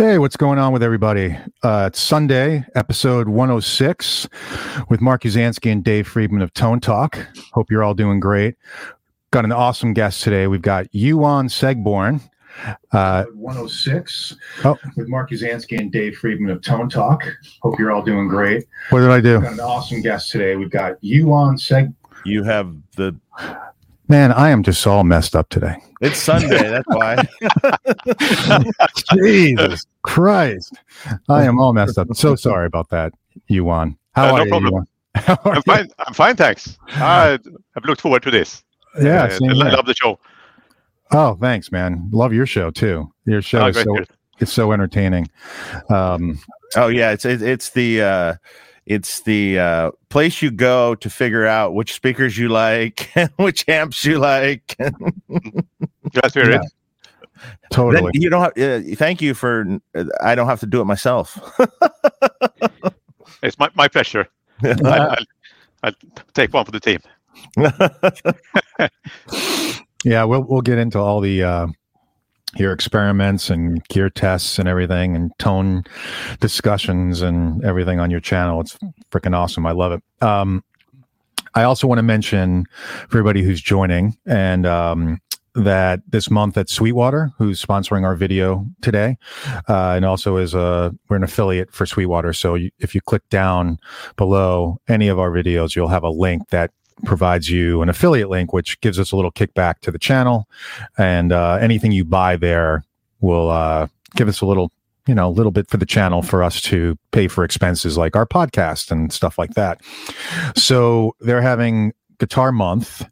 Hey, what's going on with everybody? Uh, it's Sunday, episode 106 with Mark Uzansky and Dave Friedman of Tone Talk. Hope you're all doing great. Got an awesome guest today. We've got Johan Segeborn. Uh, 106 oh. with Mark Uzansky and Dave Friedman of Tone Talk. Hope you're all doing great. What did I do? Got an awesome guest today. We've got Johan Seg. You have the Man, I am just all messed up today. It's Sunday, that's why. Jesus Christ. I am all messed up. So sorry about that, Johan. How uh, are no you? Problem. I'm you? fine. I'm fine, thanks. I, I've looked forward to this. Yeah, uh, I love the show. Oh, thanks, man. Love your show too. Your show oh, is so, it's so entertaining. Um, oh yeah, it's it, it's the uh, it's the uh, place you go to figure out which speakers you like, which amps you like. That's very yeah. Totally. Then you don't have. Uh, thank you for. Uh, I don't have to do it myself. it's my, my pleasure. I, will take one for the team. yeah, we'll we'll get into all the uh, your experiments and gear tests and everything and tone discussions and everything on your channel. It's freaking awesome. I love it. Um, I also want to mention for everybody who's joining and um, that this month at Sweetwater, who's sponsoring our video today, uh, and also is a we're an affiliate for Sweetwater. So you, if you click down below any of our videos, you'll have a link that provides you an affiliate link, which gives us a little kickback to the channel. And uh, anything you buy there will uh, give us a little, you know, a little bit for the channel for us to pay for expenses like our podcast and stuff like that. So they're having Guitar Month,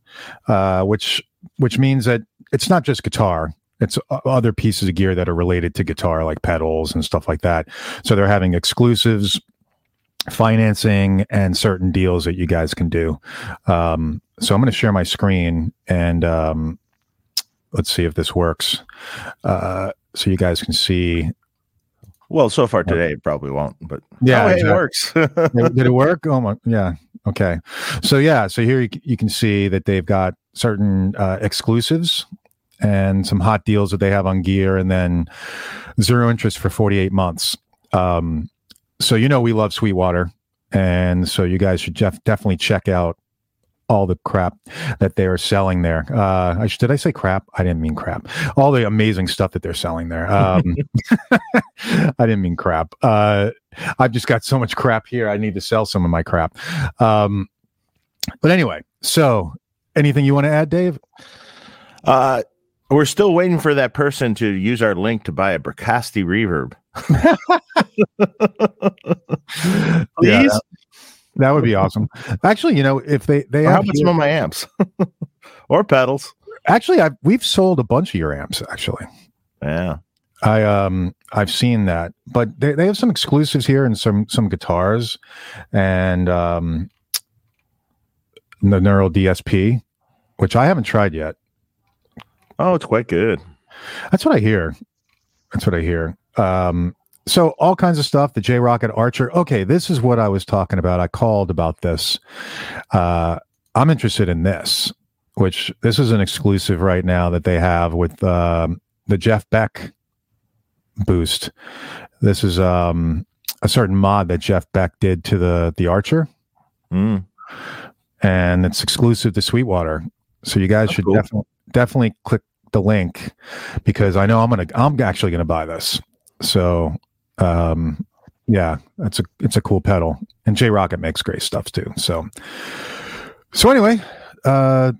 uh, which which means that it's not just guitar. It's other pieces of gear that are related to guitar, like pedals and stuff like that. So they're having exclusives financing and certain deals that you guys can do. Um, so I'm going to share my screen and um, let's see if this works. Uh, so you guys can see. Well, so far today it probably won't, but yeah, oh, exactly. it works. did, did, it work? Oh my, yeah. Okay. So yeah, so here you, you can see that they've got certain uh, exclusives and some hot deals that they have on gear, and then zero interest for 48 months. Um, so you know we love Sweetwater, and so you guys should def- definitely check out all the crap that they are selling there. Uh, I did I say crap? I didn't mean crap. All the amazing stuff that they're selling there. Um, I didn't mean crap. Uh, I've just got so much crap here. I need to sell some of my crap. Um, but anyway, so anything you want to add, Dave? Uh, we're still waiting for that person to use our link to buy a Bricasti reverb. Please. Yeah, that, that, would be awesome. Actually, you know, if they they have some of my amps or pedals. Actually, I've we've sold a bunch of your amps. Actually, yeah. I um I've seen that, but they, they have some exclusives here and some some guitars, and um the Neural DSP, which I haven't tried yet. Oh, it's quite good. That's what I hear. That's what I hear. Um, so all kinds of stuff. The J Rockett Archer. Okay, this is what I was talking about. I called about this. Uh, I'm interested in this, which this is an exclusive right now that they have with um, the Jeff Beck boost. This is um, a certain mod that Jeff Beck did to the the Archer, mm. and it's exclusive to Sweetwater. So you guys That's should cool. definitely definitely click the link because I know I'm gonna I'm actually gonna buy this. So um yeah, that's a it's a cool pedal. And J Rockett makes great stuff too. So so anyway, uh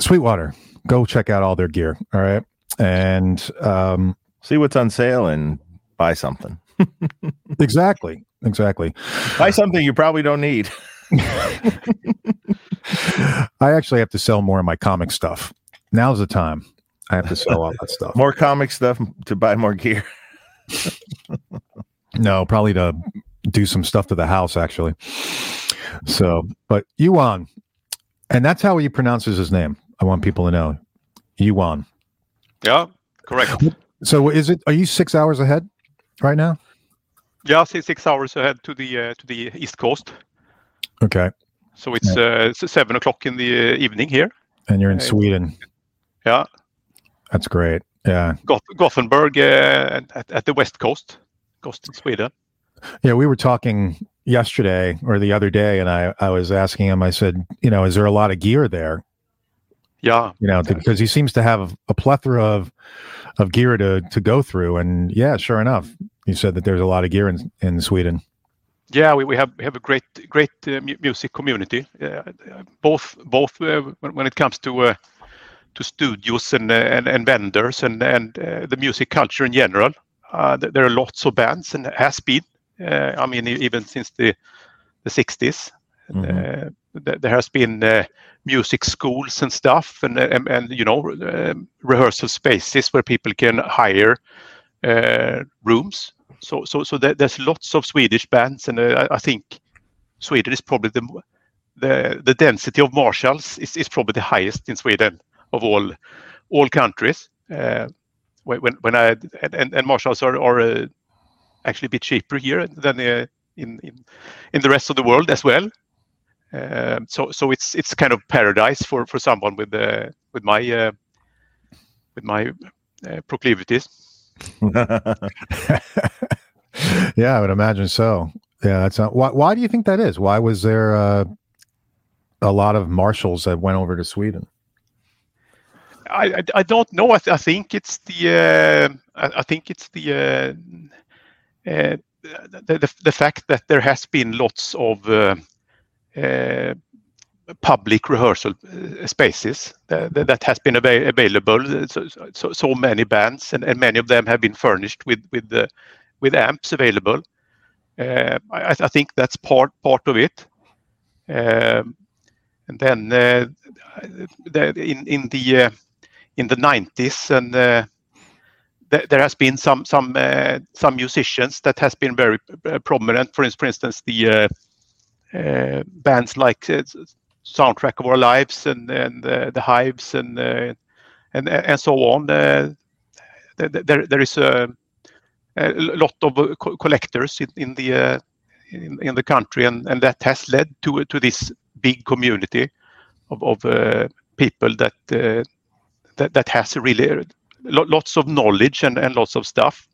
Sweetwater, go check out all their gear. All right. And um see what's on sale and buy something. exactly. Exactly. Buy something you probably don't need. I actually have to sell more of my comic stuff. Now's the time. I have to sell all that stuff. More comic stuff to buy more gear. no, probably to do some stuff to the house actually. So, but Johan, and that's how he pronounces his name. I want people to know, Johan. Yeah, correct. So, is it? Are you six hours ahead right now? Yeah, six, six hours ahead to the uh, to the east coast. Okay. So it's yeah. uh, seven o'clock in the uh, evening here. And you're in uh, Sweden. Yeah. That's great. Yeah. Goth- Gothenburg uh, at, at the west coast, coast in Sweden. Yeah, we were talking yesterday or the other day, and I, I was asking him, I said, you know, is there a lot of gear there? Yeah. You know, because he seems to have a plethora of of gear to to go through. And yeah, sure enough, he said that there's a lot of gear in in Sweden. Yeah, we, we have we have a great great uh, music community, uh, both both uh, when, when it comes to uh, to studios and and, and vendors and and uh, the music culture in general. Uh, there are lots of bands and has been. Uh, I mean, even since the the 60s, Mhm. uh, there has been music schools and stuff, and you know um, rehearsal spaces where people can hire rooms. So so so there, there's lots of Swedish bands, and I, I think Sweden is probably the the the density of Marshalls is, is probably the highest in Sweden of all all countries. Uh, when when I and, and, Marshalls are are uh, actually a bit cheaper here than uh, in, in in the rest of the world as well. Um, so so it's it's kind of paradise for for someone with uh, with my uh, with my uh, proclivities. yeah, I would imagine so. Yeah, that's not, why. Why do you think that is? Why was there a lot of Marshalls that went over to Sweden? I, I, don't know. I, th- I think it's the uh, I, think it's the, uh, uh, the, the the fact that there has been lots of uh, uh, public rehearsal uh, spaces that, that- has been ava- available. So, so, so many bands and, and many of them have been furnished with with the, with amps available. I, I think that's part part of it. Um, and then uh, the, in in the uh, in the 90s and uh, th- there has been some some uh, some musicians that has been very uh, prominent. For, for instance the bands like soundtrack of our lives and and the hives and and and so on. Th- th- there there is a, a lot of co- collectors in, in the in, in the country and, and that has led to to this big community of, of uh, people that uh, that that has really lots of knowledge and, and lots of stuff.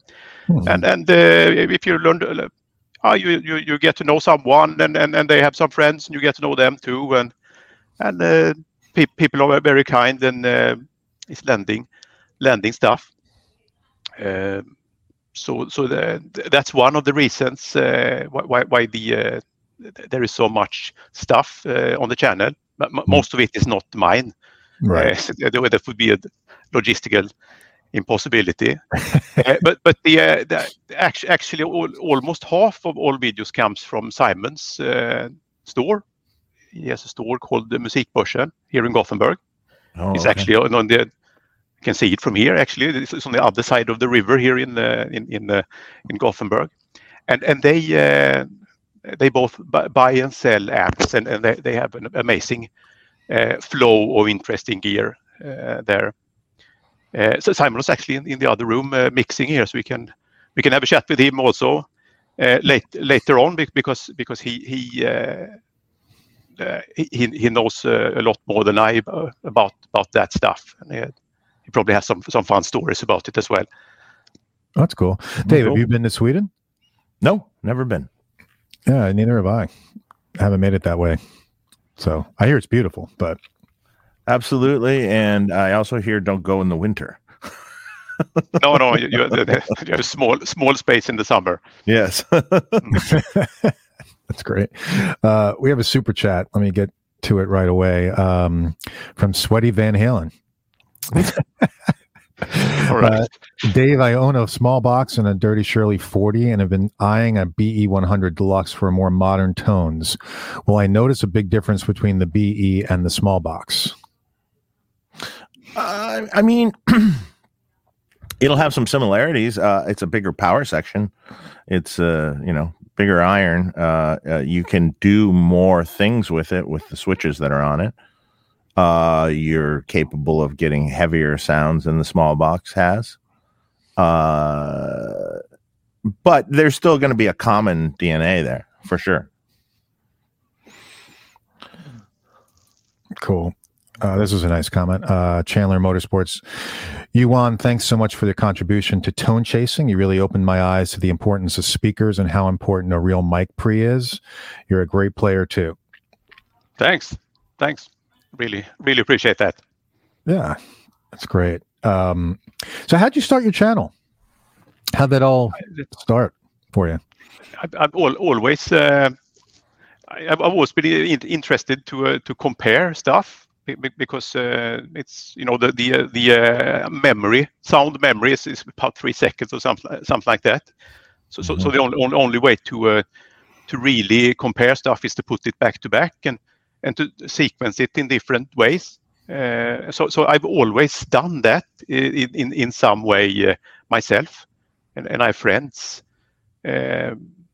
Hmm. And and uh, if you learn, uh, ah, you, you you get to know someone and, and, and they have some friends and you get to know them too. And and uh, pe- people are very kind and uh, is lending lending stuff. Um so so the, that's one of the reasons uh, why why- why the uh, there is so much stuff uh, on the channel. But m- most of it is not mine. Right. Uh, that would- be a logistical impossibility. Uh, but but the, uh, the actually, actually all, almost half of all videos comes from Simon's uh, store. He has a store called the Musikbörsen here in Gothenburg. Oh, it's okay. actually on, on the you can see it from here. Actually, it's, on the other side of the river here in uh, in in, uh, in Gothenburg, and and they they both buy and sell apps, and, and they, they have an amazing flow of interesting gear uh, there. Uh, so Simon was actually in, in the other room uh, mixing here, so we can we can have a chat with him also uh, late, later on because because he he uh, uh, he, he knows uh, a lot more than I about about that stuff, and he, he probably has some some fun stories about it as well. That's cool. Dave, have you been to Sweden? No, never been. Yeah, neither have I. I. haven't made it that way. So I hear it's beautiful, but Absolutely. And I also hear don't go in the winter. No, no, you, you, you have a small small space in the summer. Yes. that's great. Uh, we have a super chat. Let me get to it right away. Um, from Sweaty Van Halen. All right. Uh, Dave, I own a small box and a Dirty Shirley 40 and have been eyeing a BE 100 Deluxe for more modern tones. Will I notice a big difference between the BE and the small box? Uh, I mean, it'll have some similarities. Uh, it's a bigger power section. It's uh, you know, bigger iron. Uh, uh, you can do more things with it with the switches that are on it. Uh, you're capable of getting heavier sounds than the small box has. Uh, but there's still going to be a common DNA there for sure. Cool. Uh, this is a nice comment. Uh, Chandler Motorsports. Johan, thanks so much for the contribution to tone chasing. You really opened my eyes to the importance of speakers and how important a real mic pre is. You're a great player too. Thanks. Thanks. Really, really appreciate that. Yeah, that's great. Um, so, how'd you start your channel? How'd that all start for you? I've, I've all, always, uh, I've always been interested to uh, to compare stuff because uh, it's you know the the uh, the uh, memory sound memory is, is about three seconds or something something like that. So mm-hmm. so, so mm-hmm. the only only way to uh, to really compare stuff is to put it back to back and and to sequence it in different ways. Uh, so so I've always done that in in, in some way uh, myself, and, and I have friends.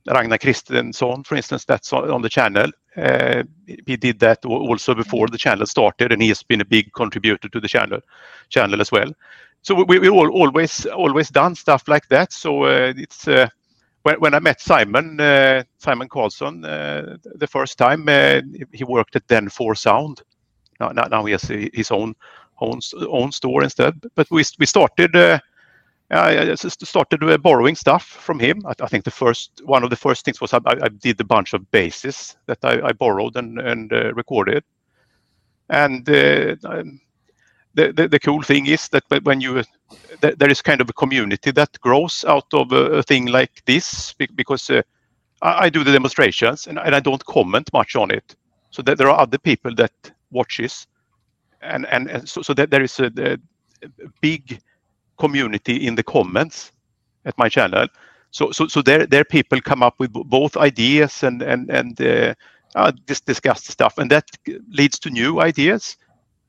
Ragnar Christensson, for instance, that's on the channel. Uh, he did that also before the channel started, and he has been a big contributor to the channel channel as well. So we we all, always always done stuff like that. So uh, it's uh, when I met Simon uh, Simon Carlson uh, the first time, uh, he worked at Den for Sound. Now, now, now he has his own store instead. But we started borrowing stuff from him. I, think the first one of the first things was I, did a bunch of basses that I, borrowed and, and recorded. The, the, cool thing is that when you th- there is kind of a community that grows out of a, a thing like this because uh, I, do the demonstrations and, and I don't comment much on it. So that there are other people that watches, and and, and so, so that there is a, a big community in the comments at my channel. So so so there there people come up with both ideas and and and uh, uh, discuss stuff, and that leads to new ideas,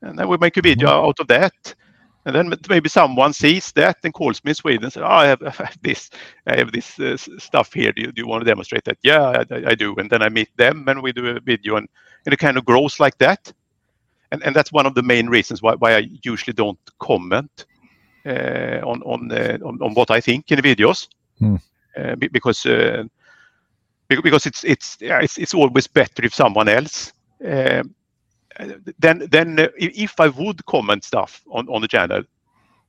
and then we make a video mm-hmm. out of that. And then maybe someone sees that and calls me in Sweden and says, oh, I, have, I have this, I have this uh, stuff here. Do you, do you want to demonstrate that? Yeah, I, I, do. And then I meet them and we do a video and, and it kind of grows like that. And, and that's one of the main reasons why, why I usually don't comment uh, on on, uh, on, on what I think in the videos, mm. because because it's it's it's it's always better if someone else. Then then if I would comment stuff on, on the channel,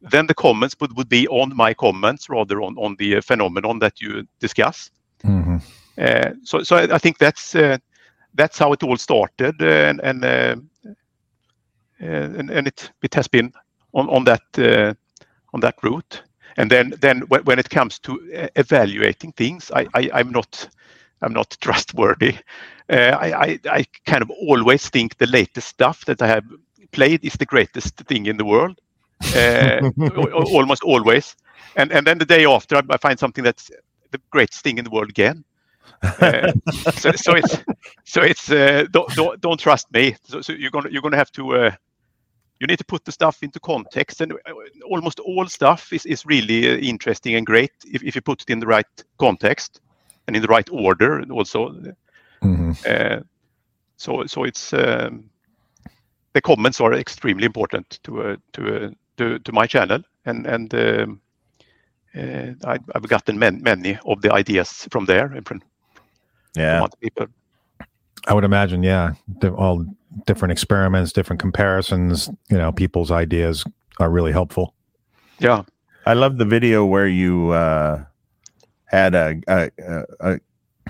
then the comments would, would be on my comments rather on, on the phenomenon that you discuss. Mm-hmm. Uh, so so I, think that's uh, that's how it all started, and and uh, and, and, it it has been on on that on that route. And then then when it comes to evaluating things, I, I I'm not I'm not trustworthy. Uh, I, I, I kind of always think the latest stuff that I have played is the greatest thing in the world, uh, almost always. And and then the day after, I find something that's the greatest thing in the world again. Uh, so, so it's so it's uh, don't, don't, don't trust me. So, so, you're gonna you're gonna have to uh, you need to put the stuff into context and uh, almost all stuff is, is really interesting and great if, if you put it in the right context and in the right order also mm-hmm. uh, so so it's um, the comments are extremely important to uh, to, uh, to to my channel and and um, uh, I, have gotten man, many of the ideas from there and from, yeah from people I would imagine, yeah, all different experiments, different comparisons. You know, people's ideas are really helpful. Yeah, I love the video where you uh, had a, a, a, a,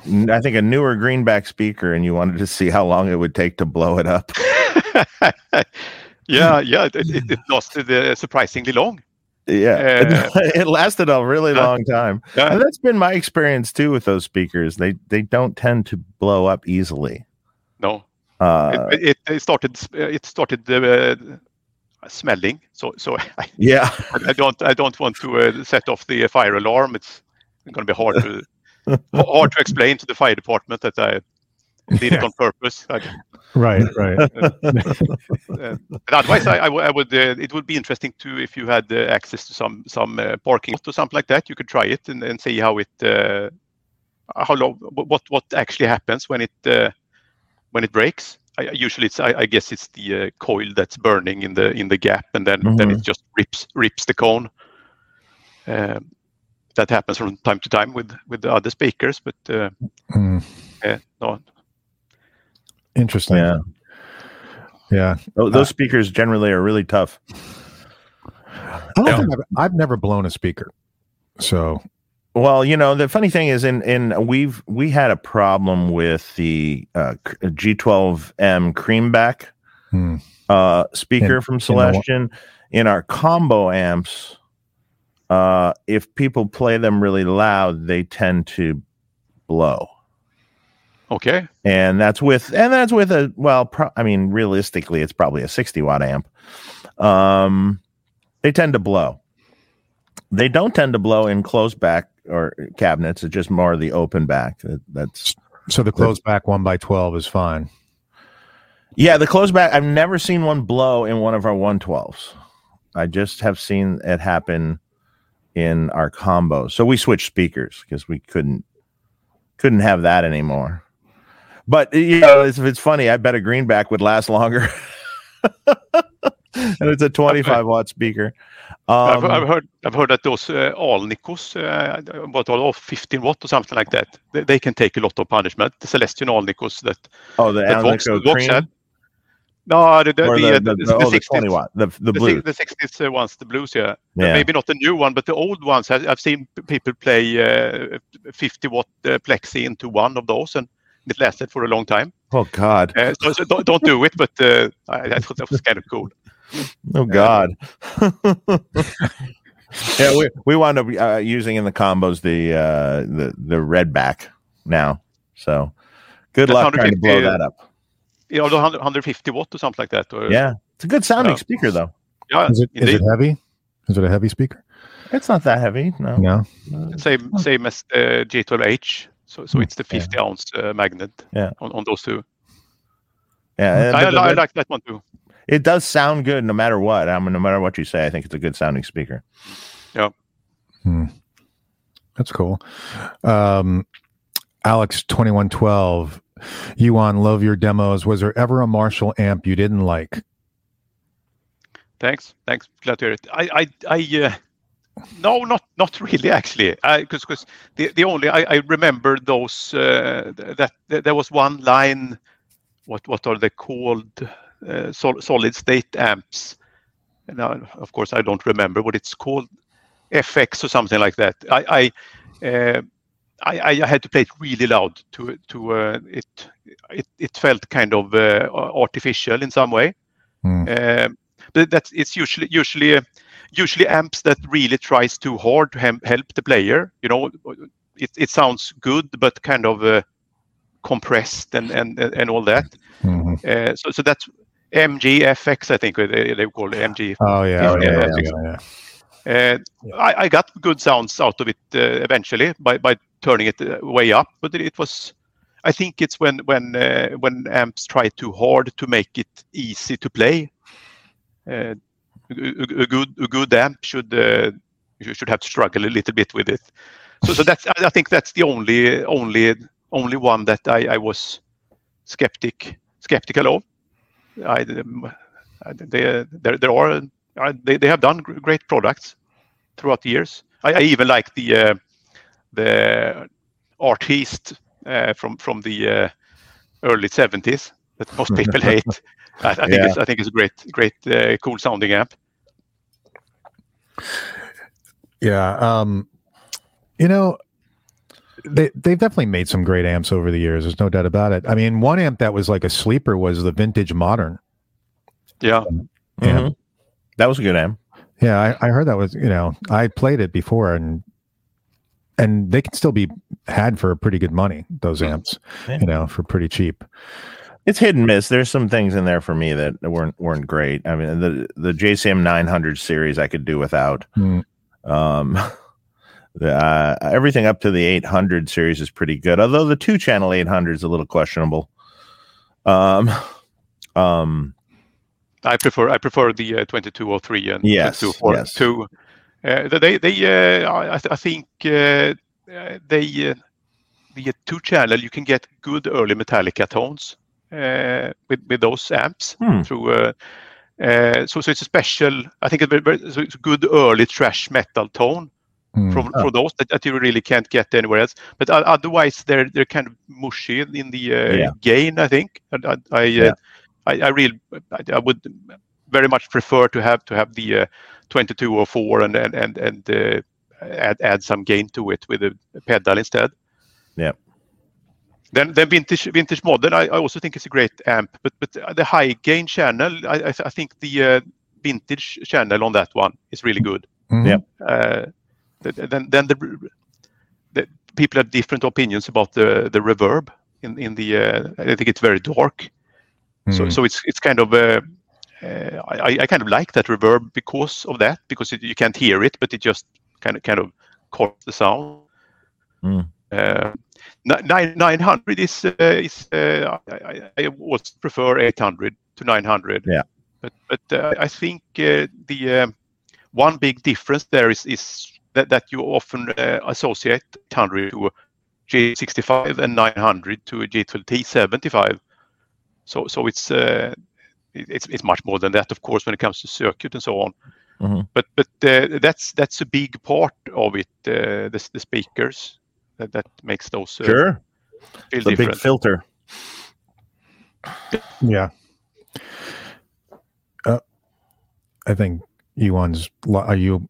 I think a newer greenback speaker, and you wanted to see how long it would take to blow it up. yeah, yeah, it, it, it lasted uh, surprisingly long. Yeah, uh, it lasted a really long time, and that's been my experience too with those speakers. They they don't tend to blow up easily. No, uh, it, it, started it started uh, smelling. So so yeah, I don't I don't want to uh, set off the fire alarm. It's going to be hard to hard to explain to the fire department that I did it on purpose. right, right. uh, otherwise, I, I, w- I would. Uh, it would be interesting to if you had uh, access to some some uh, parking or something like that. You could try it and, and see how it uh, how long what what actually happens when it uh, when it breaks. I, usually, it's I, I, guess it's the coil that's burning in the in the gap, and then mm-hmm. then it just rips rips the cone. Um, that happens from time to time with with the other speakers, but mm. no, Interesting. Yeah. Yeah. Tho- Those speakers generally are really tough. I don't Yeah. think I've, I've never blown a speaker. So Well, you know, the funny thing is, in in we've we had a problem with the uh, G twelve M Creamback hmm, uh, speaker In- from in the- Celestion in our combo amps. Uh, if people play them really loud, they tend to blow, Okay. and that's with and that's with a well. Pro, I mean, realistically, it's probably a sixty watt amp. Um, they tend to blow. They don't tend to blow in closed back or cabinets. It's just more the open back. That, that's so the closed back one by twelve is fine. Yeah, the closed back. I've never seen one blow in one of our 112s. I just have seen it happen in our combo. So we switched speakers because we couldn't couldn't have that anymore. But you know, it's, it's funny. I bet a greenback would last longer. and it's a 25 watt speaker. I've, Um, I've heard I've heard that those uh, Alnicos, uh, what all 15 watt or something like that, they, they can take a lot of punishment. The Celestion Alnicos that oh, the that Vox, Alnico Vox Cream had. No, the the, the, the, the, oh, the 60s, 20 the, the the, blue. the 60s uh, ones, the blues, yeah. Yeah. Maybe not the new one, but the old ones. I, I've seen people play uh, 50 watt uh, plexi into one of those, and it lasted for a long time. Oh God. Uh, so, so don't, don't do it, but uh, I, I thought that was kind of cool. Oh God. yeah, we we wound up uh, using in the combos the uh, the the red back now. So good That's luck trying to blow that up. You know, the 150 watt or something like that. Or, Yeah, it's a good sounding Yeah. speaker though. yeah Is it is it heavy? Is it a heavy speaker? It's not that heavy. No. No. same same as the G12H. So so it's the 50 ounce uh, magnet Yeah. on, on those two. Yeah, I, but- I like that one too. it does sound good no matter what. I mean, no matter what you say, I think it's a good sounding speaker. Yeah. Hmm. That's cool. Um, Alex twenty one twelve. Johan love your demos. Was there ever a Marshall amp you didn't like? Thanks, thanks. Glad to hear it. I I I. Uh, no, not not really actually. Because because the the only I, I remember those uh, that, that there was one line. What what are they called? Uh, sol- solid state amps. Now, of course, I don't remember what it's called. FX or something like that. I I, uh, I, I had to play it really loud to to uh, it, it it felt kind of uh, artificial in some way. Hmm. Um, but that's it's usually usually uh, usually amps that really tries too hard to help the player. You know, it it sounds good but kind of uh, compressed and and and all that. Mhm. Uh, so so that's MGFX I think they, they call it MG. Oh yeah, Yeah, oh, yeah, yeah, yeah, yeah. yeah. Uh, I, I got good sounds out of it uh, eventually by, by turning it uh, way up, but it, was. I think it's when when uh, when amps try too hard to make it easy to play. Uh, a, good good amp should should have to struggle a little bit with it. So so that's I think that's the only only only one that I, I was skeptic skeptical of. I, um, they, there there are they, they have done great products throughout the years. I, I even like the the artist uh, from from the uh, early seventies that most people hate. I, I think Yeah. it's I think it's a great great uh, cool sounding amp. Yeah. Um, you know, they they've definitely made some great amps over the years. There's no doubt about it. I mean, one amp that was like a sleeper was the vintage modern. Yeah, Yeah. Mhm. That was a good amp. Yeah, I, I heard that was you know I played it before and and they can still be had for pretty good money. Those amps, Yeah. you know, for pretty cheap. It's hit and miss. There's some things in there for me that weren't weren't great. I mean, the the JCM 900 series I could do without. Hmm. Um, the, uh, everything up to the 800 series is pretty good, although the two channel 800 is a little questionable. Um, um, I prefer I prefer the uh, 2203 and Yes, 2204 yes. Uh, they they uh, I, I th- I think uh, uh, they uh, the two channel you can get good early Metallica tones uh, with with those amps Hmm. through. Uh, uh, so so it's a special. I think it's, very, so it's a good early thrash metal tone Hmm. from Oh. for those that, that you really can't get anywhere else. But o- otherwise, they're they're kind of mushy in the uh, Yeah. gain. I think. I, I, I, uh, I, I really I, I would very much prefer to have to have the uh, 2204 and and and, and uh, add add some gain to it with a pedal instead. Yeah. Then then vintage vintage modern I, I also think it's a great amp, but but the high gain channel I I, I think the uh, vintage channel on that one is really good. Mhm. Yeah. Uh, th- then then the, the people have different opinions about the the reverb in in the uh, I think it's very dark. So Mhm. so it's it's kind of a uh, I, I kind of like that reverb because of that because it, you can't hear it but it just kind of kind of caught the sound. Mm. Uh, nine nine hundred is uh, is uh, I, I, I also prefer eight hundred to nine hundred. Yeah. But but uh, I think uh, the um, one big difference there is is that, that you often uh, associate 800 to J65 and 900 to a G12T75. So so it's uh, it- it's it's much more than that, of course, when it comes to circuit and so on. Mhm. But but uh, that's that's a big part of it. Uh, the the speakers that, that makes those uh, Sure. feel The big filter. Yeah. Uh, I think Johan's. lo- Are you?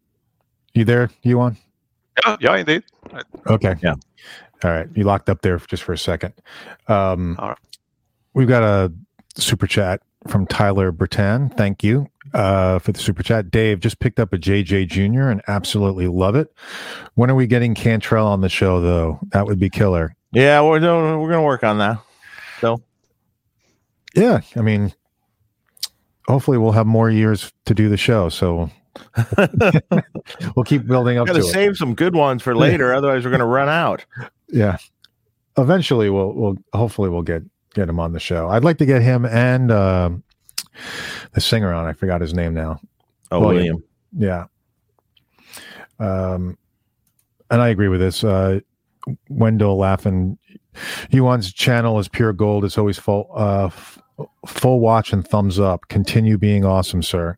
You there, Johan? yeah, yeah, indeed. Okay. Yeah. All right. You locked up there just for a second. Um, All right. We've got a super chat from Tyler Bertan. Thank you uh, for the super chat. Dave just picked up a JJ Junior and absolutely love it. When are we getting Cantrell on the show, though? That would be killer. Yeah, we're doing, we're gonna work on that. So Yeah. I mean, hopefully we'll have more years to do the show. So we'll keep building up to gotta it. save some good ones for later, otherwise we're gonna run out. yeah eventually we'll we'll hopefully we'll get get him on the show i'd like to get him and um the singer on i forgot his name now Oh, William. William. yeah um and i agree with this uh wendell laughing Johan's channel is pure gold it's always full uh f- full watch and thumbs up continue being awesome sir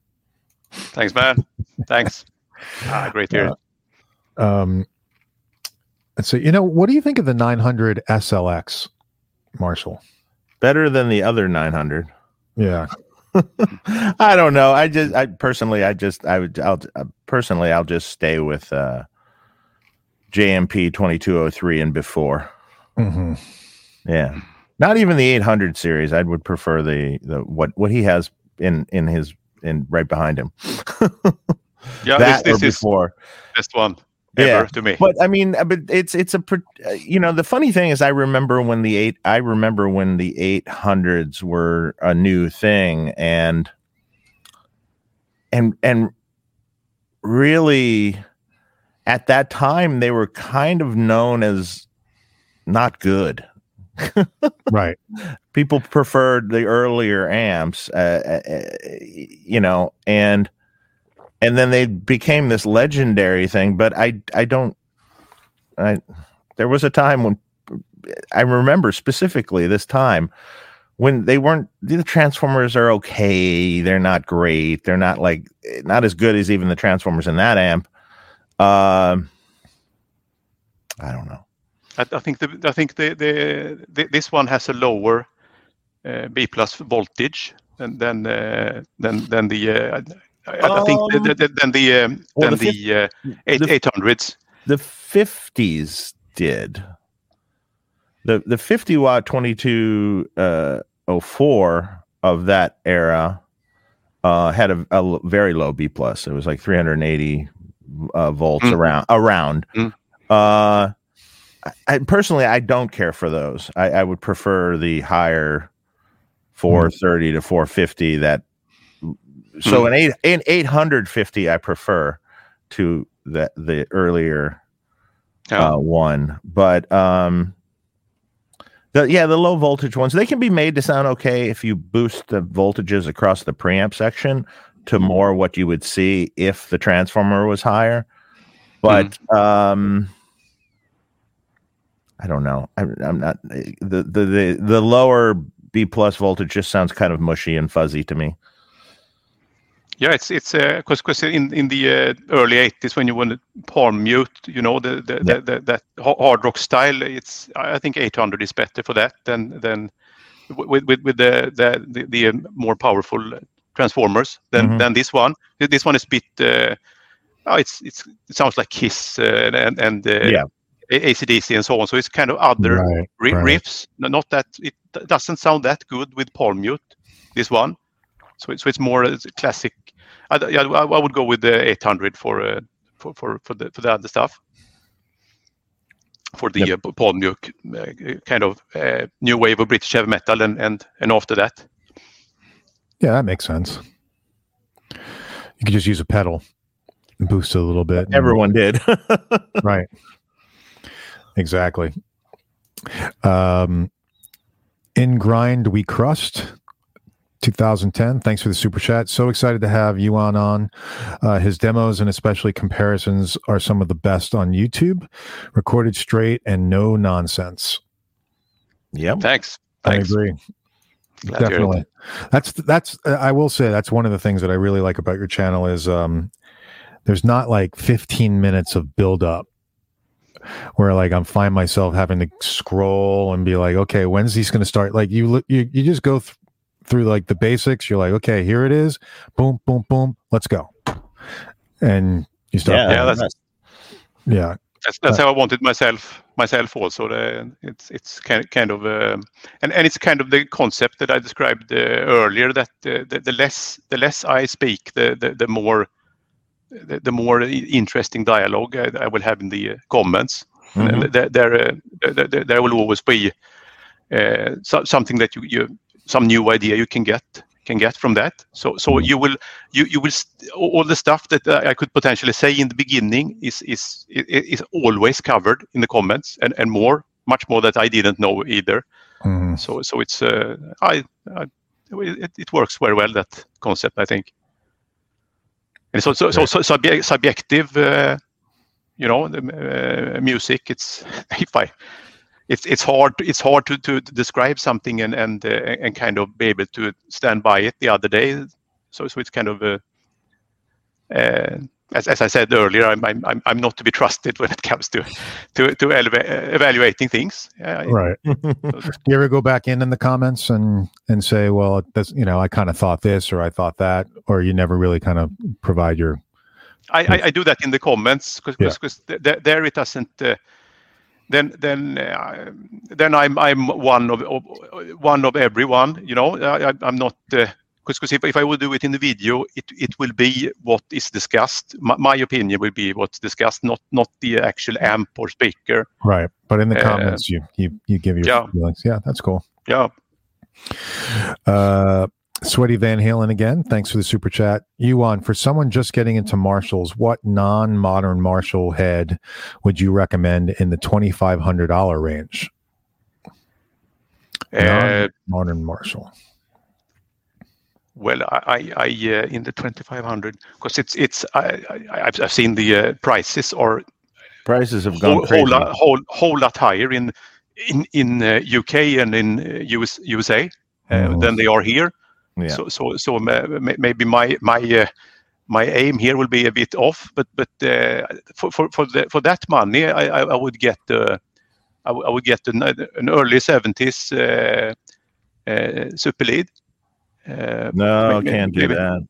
Thanks, man. Thanks. Ah, great to hear. it. um let's see you know what do you think of the 900 slx marshall Better than the other 900. yeah I don't know. I just, I personally, I just, I would, I'll uh, personally, I'll just stay with uh, JMP 2203 and before. hmm Yeah, not even the 800 series. I would prefer the the what what he has in in his in right behind him. Yeah, that this, or this is before. best one Yeah. to me. But I mean, but it's it's a you know the funny thing is I remember when the eight I remember when the eight hundreds were a new thing and and and really at that time they were kind of known as not good. right People preferred the earlier amps, uh, uh, uh, you know, and and then they became this legendary thing. But I I don't I there was a time when I remember specifically this time when they weren't the transformers are okay they're not great they're not like not as good as even the transformers in that amp um i don't know I, I think the I think the, the, the this one has a lower uh, B plus voltage than than uh, than than the uh, I, I think the, Um, the, the, than the um, well, than the the, uh, the- eight hundreds. the 50s did the the 50 watt twenty two oh four uh of that era uh had a very low b plus it was like 380 uh, volts Mm. around around Mm. uh I, personally i don't care for those i i would prefer the higher 430 to 450 that so an 8 an 850 i prefer to the the earlier Yeah. uh, one. But um, the yeah, the low voltage ones they can be made to sound okay if you boost the voltages across the preamp section to more what you would see if the transformer was higher. But um, I don't know. I, I'm not the, the the the lower B plus voltage just sounds kind of mushy and fuzzy to me. Yeah, it's it's because because in in the uh, early eighties when you want to palm mute, you know the the, Yeah. the, that hard rock style. It's I think eight hundred is better for that than than with with, with the, the, the um, more powerful transformers than Mhm. than this one. This one is a bit. Uh, oh, it's it's it sounds like Kiss uh, and and uh, Yeah. ACDC and so on. So it's kind of other Right, ri- right. riffs. Not that it doesn't sound that good with palm mute. This one, so it's so it's more uh, classic. I, d- yeah, I, I would go with the 800 for uh, for for for the for the other stuff. For the Yep. uh, palm mute uh, kind of uh, new wave of British heavy metal, and and and after that, Yeah, that makes sense. You could just use a pedal and boost it a little bit. and- Everyone did. right. Exactly. Um, in grind we crust. 2010. Thanks for the super chat. So excited to have Johan on. Uh, his demos and especially comparisons are some of the best on YouTube, recorded straight and no nonsense. yep. thanks. Thanks. I agree. Glad to hear it. Definitely. That's that's. uh, I will say that's one of the things that I really like about your channel is um, there's not like 15 minutes of build up where like I'm find myself having to scroll and be like, okay, when's he's going to start? Like you look, you you just go th- through like the basics. You're like, okay, here it is. Boom, boom, boom. Let's go. And you start. Yeah, Yeah, that's- yeah. That's, that's how I wanted myself myself also. The, it's it's kind kind of um, and and it's kind of the concept that I described uh, earlier that uh, the, the less the less I speak, the the, the more the, the more interesting dialogue I, I will have in the uh, comments. Mhm. There there, uh, there there there will always be uh, so, something that you, you some new idea you can get can get from that. So so Mhm. you will you you will all the stuff that uh, I could potentially say in the beginning is is is always covered in the comments and and more much more that I didn't know either. Mhm. So so it's uh, I, I it, it works very well that concept I think. And so it's also subject, subjective. Uh, you know, the uh, music. It's if I, it's it's hard it's hard to, to, describe something and and uh, and kind of be able to stand by it the other day. So so it's kind of uh, uh, as, as I said earlier, I'm, I'm I'm not to be trusted when it comes to to to eleva- evaluating things. Right. you ever go back in in the comments and and say, well, that's you know, I kind of thought this or I thought that, or you never really kind of provide your I, I, I do that in the comments because Yeah. because th- there it doesn't. Uh, then then uh, then I'm I'm one of, of one of everyone. You know, I, I'm not because if, if I would do it in the video, it it will be what is discussed. My, my opinion will be what's discussed, not not the actual amp or speaker. right. But in the Uh, comments, you you you give your yeah. feelings. Yeah, that's cool. Yeah, Uh, Sweaty Van Halen again. Thanks for the super chat. Johan, for someone just getting into Marshalls, what non-modern Marshall head would you recommend in the twenty five hundred dollar range? uh, Modern Marshall. well, I I, I uh, in the 2500 because it's it's I, I I've, I've seen the uh, prices or Prices have whole, gone crazy. whole, lot, whole, whole lot higher in in in uh, UK and in uh, US, USA uh, Mhm. than they are here. Yeah. So so so ma- ma- maybe my my uh, my aim here will be a bit off, but but uh, for for for, the, for that money, I, I, I would get uh, I, w- I would get an, an early 70s uh, uh, super lead. Uh, no, maybe- can't do maybe- that.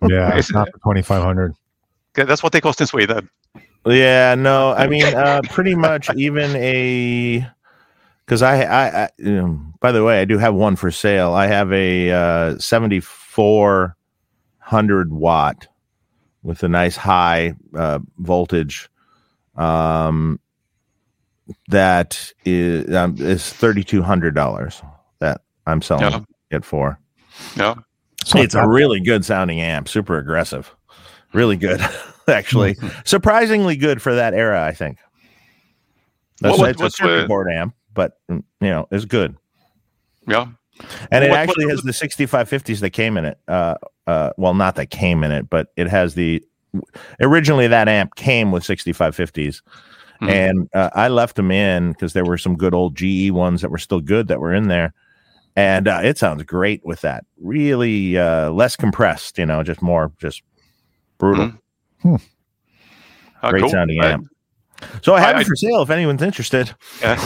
Yeah, it's not for twenty five hundred. okay, that's what they cost in Sweden. Yeah, no, I mean, uh, pretty much even a because I, I, I um, by the way, I do have one for sale. I have a uh, seventy four hundred watt with a nice high uh, voltage. Um, that is um, is thirty two hundred dollars that I'm selling Yeah. it for. Yeah. It's a really good sounding amp, super aggressive, really good, actually, surprisingly good for that era. I think. That's What- it's what's, a circuit board amp, but you know it's good, Yeah. and it What- actually what- has the 6550s that came in it. Uh, uh, well, not that came in it, but it has the originally that amp came with 6550s. Mhm. And uh, I left them in because there were some good old GE ones that were still good that were in there, and uh, it sounds great with that. Really uh, less compressed, you know, just more just brutal. Mhm. Ah, Great cool. sounding amp. So I have I- it for sale if anyone's interested. yeah.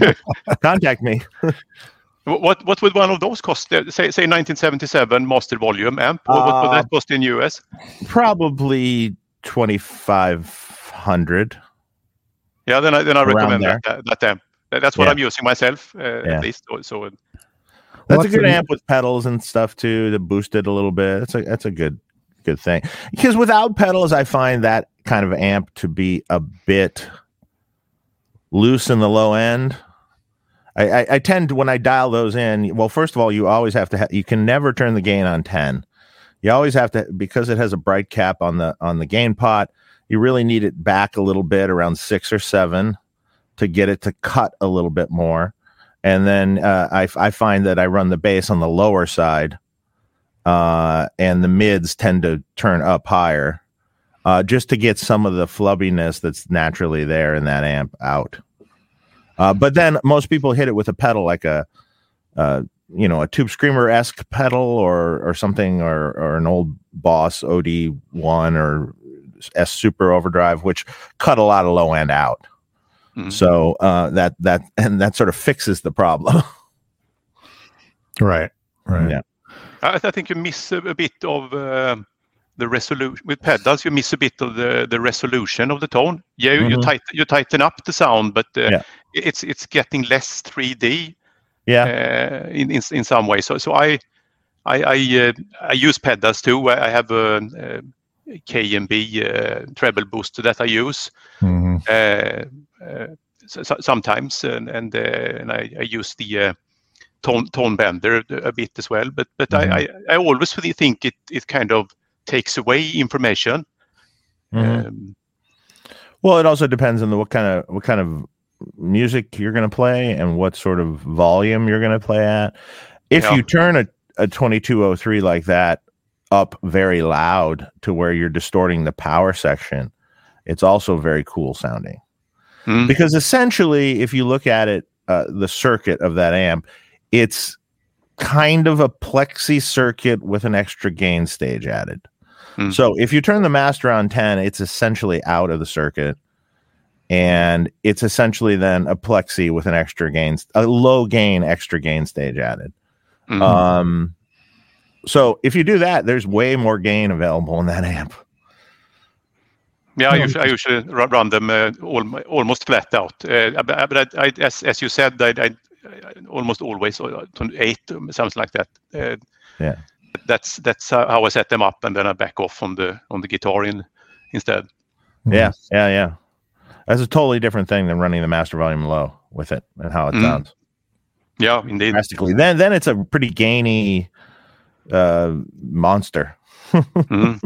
Contact me. What what would one of those cost? Uh, Say say 1977 master volume amp. What, what would Uh, that cost in US? Probably twenty five hundred. Yeah, then I then I recommend there. that, that amp. That's what Yeah. I'm using myself uh, Yeah. at least. So, so Well, That's a good the- amp with pedals and stuff too to boost it a little bit. That's a that's a good good thing. Because without pedals, I find that kind of amp to be a bit loose in the low end. I, I, I tend to when I dial those in. Well, first of all, you always have to. Ha- you can never turn the gain on ten. You always have to because it has a bright cap on the on the gain pot. You really need it back a little bit, around six or seven, to get it to cut a little bit more and then uh, I, I find that I run the bass on the lower side, uh, and the mids tend to turn up higher, uh, just to get some of the flubbiness that's naturally there in that amp out. Uh, but then most people hit it with a pedal like a, uh, you know, a Tube Screamer esque pedal or or something or or an old Boss OD one or S Super Overdrive, which cut a lot of low end out. Mhm. So uh, that that and that sort of fixes the problem. Right. Right. Yeah. I, I think you miss a, a bit of um the resolution with pedals. You miss a bit of the, the resolution of the tone. Yeah, you, you Mhm. tighten you tighten up the sound, but uh, Yeah. it's it's getting less 3D yeah, uh, in, in in some way. So so I I I, uh, I use pedals too. I have a, a KMB uh, treble booster that I use uh, uh, so, so- sometimes, and and, uh, and I, I use the uh, tone tone bender a bit as well. But but Mhm. I, I I always really think it it kind of takes away information. Mhm. Um, Well, it also depends on the what kind of what kind of music you're going to play and what sort of volume you're going to play at. If Yeah. you turn a a 2203 like that up very loud to where you're distorting the power section, it's also very cool sounding. mm, Because essentially, if you look at it, uh, the circuit of that amp, it's kind of a plexi circuit with an extra gain stage added. Hmm. So if you turn the master on 10, it's essentially out of the circuit. And it's essentially then a plexi with an extra gain, a low gain extra gain stage added. mhm. Um, so if you do that, there's way more gain available in that amp. yeah, I usually, I usually run them uh, almost flat out. Uh, but but I, I, as as you said, I, I, I almost always uh, eight um, something like that. Uh, Yeah. That's that's how how I set them up, and then I back off on the on the guitar in instead. Yeah, yeah, yeah. That's a totally different thing than running the master volume low with it and how it Mm. sounds. Yeah, indeed. drastically. Then then it's a pretty gainy uh monster. Mhm.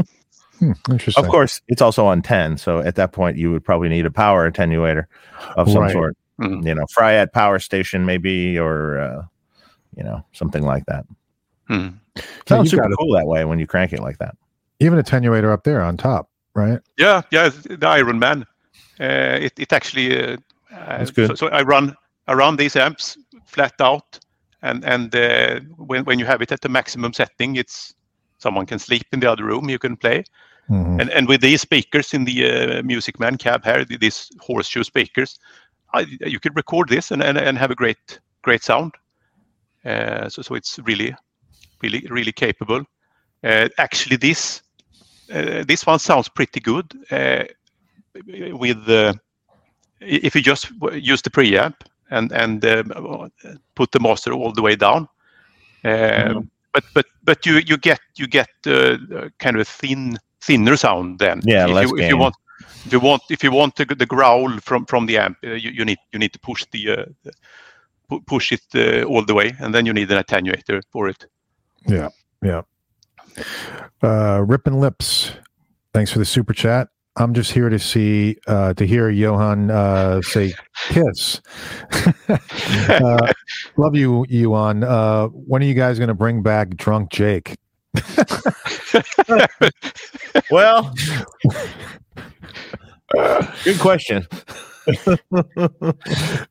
Hmm, Interesting. Of course, it's also on 10, so at that point you would probably need a power attenuator of some Right. sort. Mhm. You know, Fryette power station maybe or uh you know, something like that. Mhm. Sounds you've super got a- cool that way when you crank it like that. even attenuator up there on top, right? Yeah, yeah, the Iron Man. Uh, it it actually. Uh, uh, That's good. So, so I run I run these amps flat out, and and uh, when when you have it at the maximum setting, it's someone can sleep in the other room. You can play, Mhm. and and with these speakers in the uh, Music Man cab here, these horseshoe speakers, I, you could record this and, and and have a great great sound. Uh, so so it's really really really capable. Uh, actually, this uh, this one sounds pretty good uh, with i- if you just use the preamp and and um, put the master all the way down. Um, But but but you you get you get kind of a thin thinner sound then. Yeah, if less you, if you want if you want if you want the, the growl from from the amp, uh, you, you need you need to push the uh, pu- push it uh, all the way, and then you need an attenuator for it. Yeah, yeah. Uh, Rippin' Lips, thanks for the super chat. I'm just here to see, uh, to hear Johan uh, say kiss. uh, love you, Johan. Uh, when are you guys going to bring back Drunk Jake? Well, good question.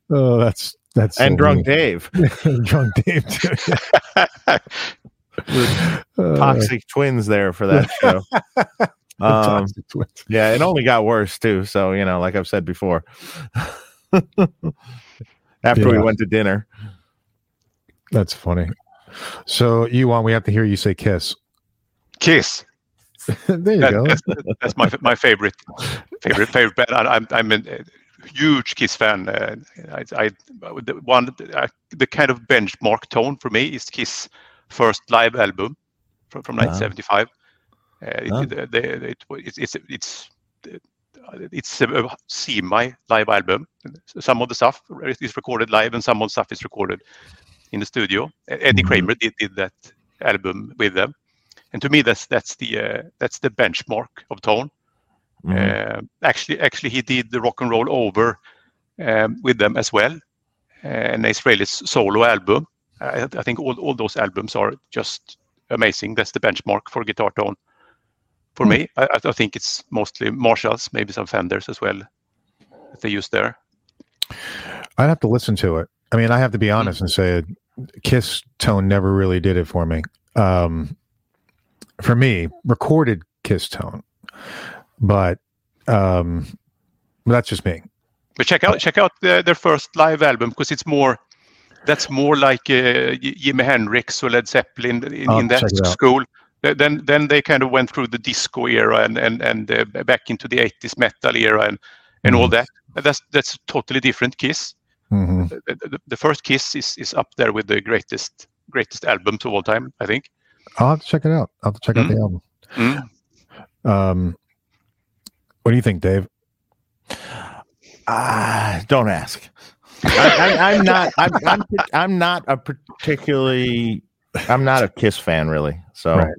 Oh, that's that's so and drunk mean. Dave, drunk Dave. Too. Uh, toxic twins there for that show. Um. Yeah, it only got worse too. So you know, like I've said before, after we went to dinner, That's funny. So, you want we have to hear you say kiss. Kiss. there you That- go. that's, that's my my favorite favorite favorite band. I, I'm I'm a huge Kiss fan. Uh, I, I the one uh, the kind of benchmark tone for me is Kiss first live album from, from Ah. 1975. Uh, it, Ah. it, the- it, it's it's it's it's a semi live album. Some of the stuff is recorded live, and some of the stuff is recorded in the studio. Eddie Mhm. Kramer did, did that album with them, and to me, that's that's the uh, that's the benchmark of tone. Mhm. Uh, actually, actually, he did the rock and roll over um, with them as well, uh, Ace Frehley solo album. I, I think all, all those albums are just amazing. That's the benchmark for guitar tone. For Hmm. me, I, I think it's mostly Marshalls, maybe some Fenders as well that they use there. I'd have to listen to it. I mean, I have to be honest and say, Kiss tone never really did it for me. Um, for me, recorded Kiss tone, but um, that's just me. But check out check out their first live album because it's more that's more like uh, Jimi Hendrix or Led Zeppelin in, I'll in that it out. school. Then then they kind of went through the disco era and and and uh, back into the 80s metal era and and all Mhm. that. That's that's a totally different Kiss. hmm The, the, the first Kiss is is up there with the greatest greatest albums of all time. I think. I'll have to check it out. I'll have to check out the album. Mm. Um, what do you think, Dave? Ah, don't ask. I, I'm not. I'm, I'm. I'm not a particularly. I'm not a Kiss fan, really. So Right.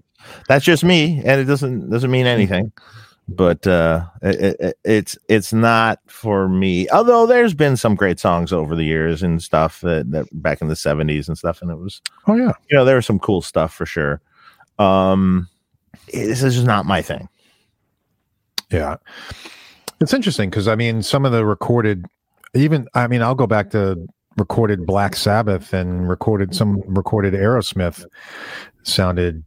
that's just me, and it doesn't doesn't mean anything. But uh, it, it, it's it's not for me. Although there's been some great songs over the years and stuff that, that back in the '70s and stuff, and it was Oh yeah, you know there was some cool stuff for sure. Um, this is just not my thing. yeah. It's interesting because I mean, some of the recorded, even I mean, I'll go back to recorded Black Sabbath and recorded some recorded Aerosmith sounded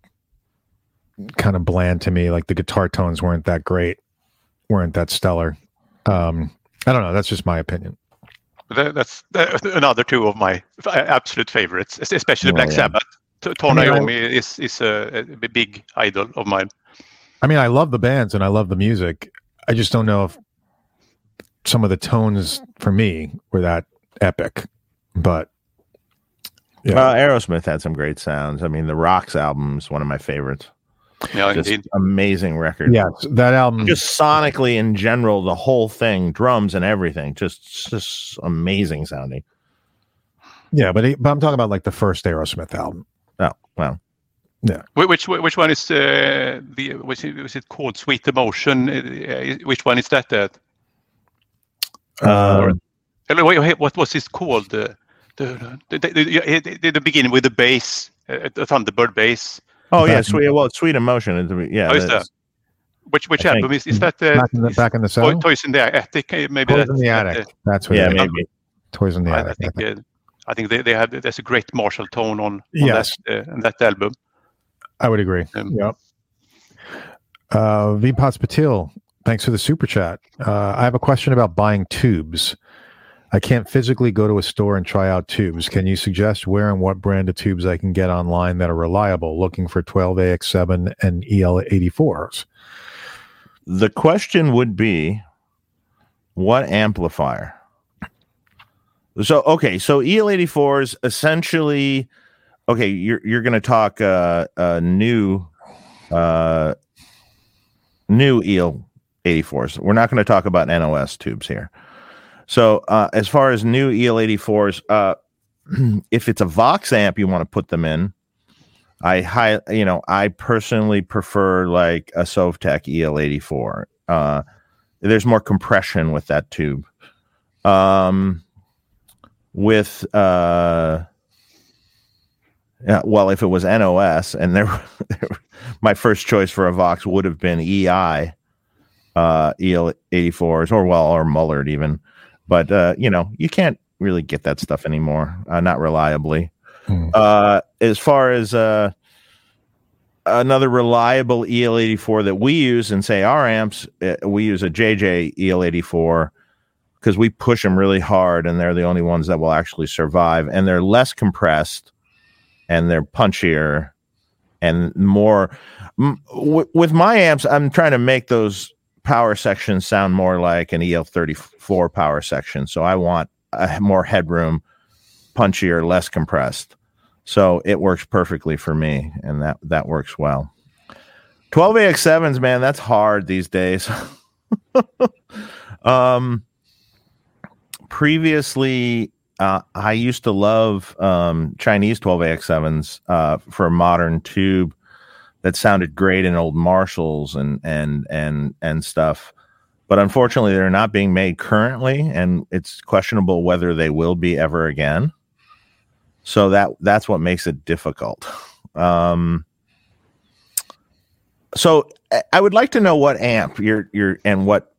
kind of bland to me. Like the guitar tones weren't that great, weren't that stellar. Um, I don't know. That's just my opinion. That, that's that, another two of my f- absolute favorites, es- especially Oh, Black yeah. Sabbath. T- Tony I mean, Iommi is is a, a big idol of mine. I mean, I love the bands and I love the music. I just don't know if some of the tones for me were that epic. But Yeah. Well, Aerosmith had some great sounds. I mean, the Rocks album is one of my favorites. Yeah, Just indeed. amazing record. yeah, that album. Just sonically in general, the whole thing, drums and everything, just just amazing sounding. yeah, but it, but I'm talking about like the first Aerosmith album. Oh well, Yeah. Which which one is uh, the was it, was it called Sweet Emotion? Uh, Which one is that? That Um, Hello, wait, wait, what was this called? Uh, the, the, the, the, the, the beginning with the bass, uh, the Thunderbird bass. oh yeah, sweet. Well, sweet emotion. Yeah, Oh, is that's- Which which I think- album is is that? Uh, back in the back in the Toy- cellar. Toys in the Attic? uh, Maybe Toys that, in the that, attic. uh, That's what. yeah, it is. maybe. Toys in the I, attic. I think uh, I think they, they had there's a great Marshall tone on, on Yes. that uh, that album. I would agree. Um, yep. Uh, Vipas Patil, thanks for the super chat. Uh, I have a question about buying tubes. I can't physically go to a store and try out tubes. Can you suggest where and what brand of tubes I can get online that are reliable? Looking for 12AX7 and E EL84s. The question would be, what amplifier? So okay, so EL84s essentially okay, you're you're going to talk uh uh new uh new EL84s. We're not going to talk about NOS tubes here. So uh as far as new EL84s, uh if it's a Vox amp you want to put them in, I high you know, I personally prefer like a Sovtek EL84. Uh there's more compression with that tube. Um with uh yeah, well, if it was NOS, and there, my first choice for a Vox would have been EI, uh, EL84s, or well, or Mullard even. But uh, you know, you can't really get that stuff anymore, uh, not reliably. Hmm. Uh, as far as uh, another reliable EL84 that we use and say our amps, uh, we use a JJ EL84 because we push them really hard, and they're the only ones that will actually survive, and they're less compressed and they're punchier and more. M- w- with my amps, I'm trying to make those power sections sound more like an EL34 power section. So I want a more headroom, punchier, less compressed. So it works perfectly for me, and that that works well. 12AX7s, man, that's hard these days. um, previously, uh, I used to love um, Chinese 12AX7s uh, for modern tube that sounded great in old Marshalls and and and and stuff. But unfortunately, they're not being made currently, and it's questionable whether they will be ever again. So that that's what makes it difficult. Um, so I would like to know what amp you're you're and what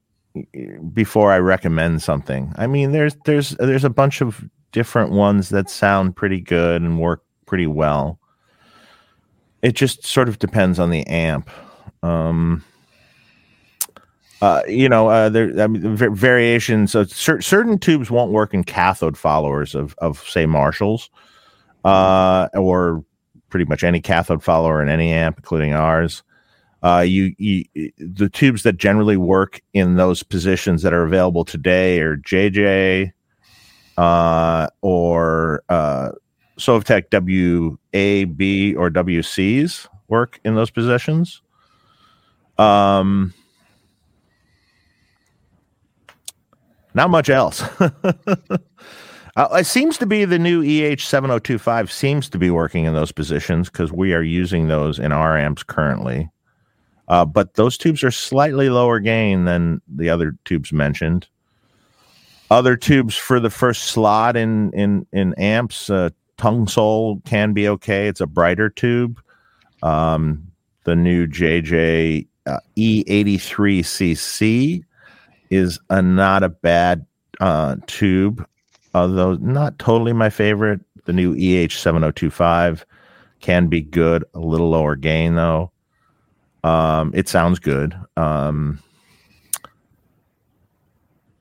before I recommend something. I mean, there's there's there's a bunch of different ones that sound pretty good and work pretty well. It just sort of depends on the amp. Um, uh, you know, uh, there I mean, variations. So cer- certain tubes won't work in cathode followers of of say Marshalls, uh, or pretty much any cathode follower in any amp, including ours. Uh, you, you, the tubes that generally work in those positions that are available today are JJ uh, or Sovtek WAB or WCs work in those positions. Um, not much else. Uh, it seems to be the new EH7025 seems to be working in those positions because we are using those in our amps currently. Uh, but those tubes are slightly lower gain than the other tubes mentioned. Other tubes for the first slot in in in amps, uh, Tungsol can be okay. It's a brighter tube. Um, the new JJ uh, E83CC is a not a bad uh, tube, although not totally my favorite. The new EH7025 can be good, a little lower gain though. Um, it sounds good. Um,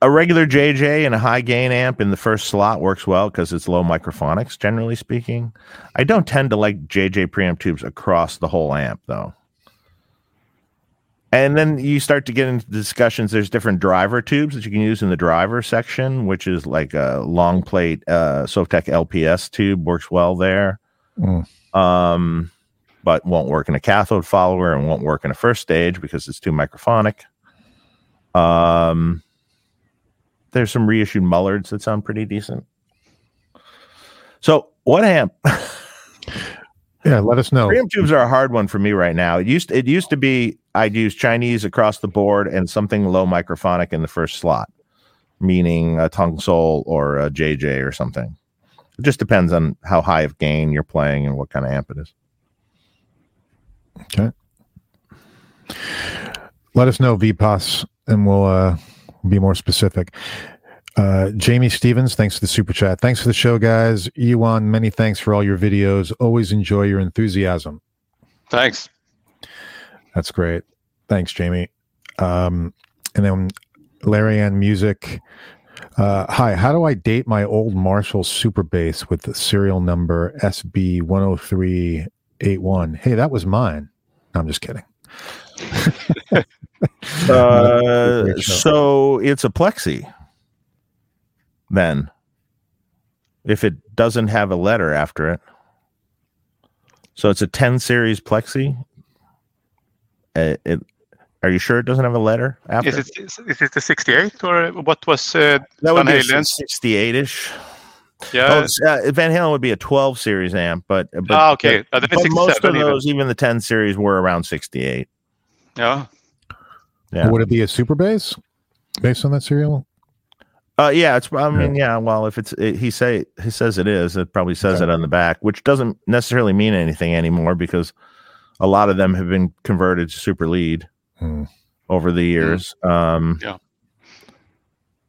a regular JJ and a high gain amp in the first slot works well because it's low microphonics, generally speaking. I don't tend to like JJ preamp tubes across the whole amp, though. And then you start to get into discussions. There's different driver tubes that you can use in the driver section, which is like a long plate uh, Sovtek LPS tube works well there. Mm. Um, but won't work in a cathode follower and won't work in a first stage because it's too microphonic. Um, there's some reissued Mullards that sound pretty decent. So, what amp? yeah, let us know. Preamp tubes are a hard one for me right now. It used it used to be I'd use Chinese across the board and something low microphonic in the first slot, meaning a Tungsol or a JJ or something. It just depends on how high of gain you're playing and what kind of amp it is. Okay. Let us know, VPOS, and we'll uh, be more specific. Uh, Jamie Stevens, thanks for the super chat. Thanks for the show, guys. Johan, many thanks for all your videos. Always enjoy your enthusiasm. Thanks. That's great. Thanks, Jamie. Um, and then Larry and Music. Uh, hi, how do I date my old Marshall Super Bass with the serial number SB10381? Hey, that was mine. No, I'm just kidding. uh, so it's a plexi. Then, if it doesn't have a letter after it, so it's a 10 series plexi. Uh, it, are you sure it doesn't have a letter after? Is it, is it the 68 or what was uh, that would be 68 ish? Yeah. Oh, uh, Van Halen would be a 12 series amp, but but, ah, okay. but, but most of those, even. even the 10 series, were around 68. Yeah. Yeah. Would it be a Super Bass based on that serial? Uh, yeah, it's. I mean, yeah. Well, if it's, it, he say he says it is, it probably says okay. it on the back, which doesn't necessarily mean anything anymore because a lot of them have been converted to super lead hmm. over the years. Hmm. Um, yeah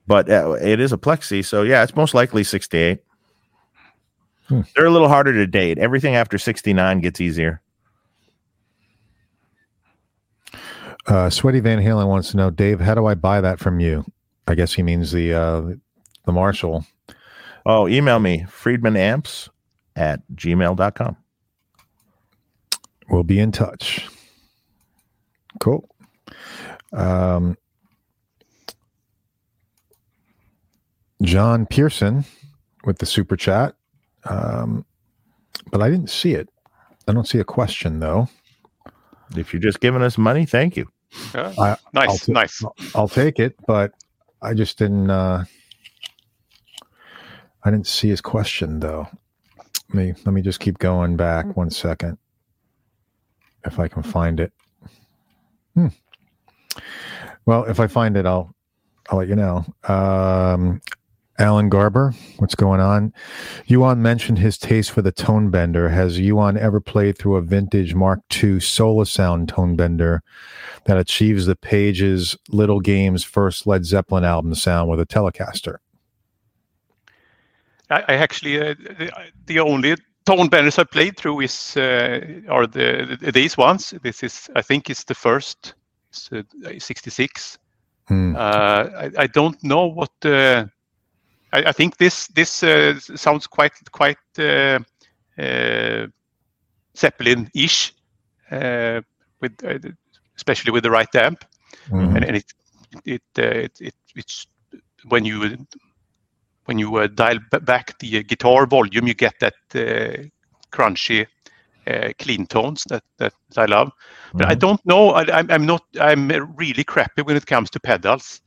but uh, it is a plexi, so yeah, it's most likely 68. Hmm. They're a little harder to date. Everything after 69 gets easier. Uh, Sweaty Van Halen wants to know, Dave, how do I buy that from you? I guess he means the uh, the Marshall. Oh, email me, Friedman Amps at gmail.com. We'll be in touch. Cool. Um, John Pearson with the super chat. Um, but I didn't see it. I don't see a question though. If you're just giving us money, thank you. Yeah. I- nice, I'll t- nice. I'll take it, but I just didn't. Uh, I didn't see his question though. Let me let me just keep going back one second, if I can find it. Hmm. Well, if I find it, I'll I'll let you know. Um, Alan Garber, what's going on? Johan mentioned his taste for the tone bender. Has Johan ever played through a vintage Mark II Sola Sound tone bender that achieves the Page's Little Games first Led Zeppelin album sound with a Telecaster? I, I actually uh, the, the only tone benders I played through is uh, are the, the these ones. This is I think it's the first. It's, uh, 66. Hmm. Uh, I, I don't know what. Uh, I, I think this this uh, sounds quite quite uh, uh, Zeppelin-ish, uh, with uh, especially with the right amp, Mhm. and, and it it, uh, it it it's when you when you uh, dial back the guitar volume, you get that uh, crunchy, uh, clean tones that that I love. But I Mhm. don't know. I, I'm I'm not. I'm really crappy when it comes to pedals.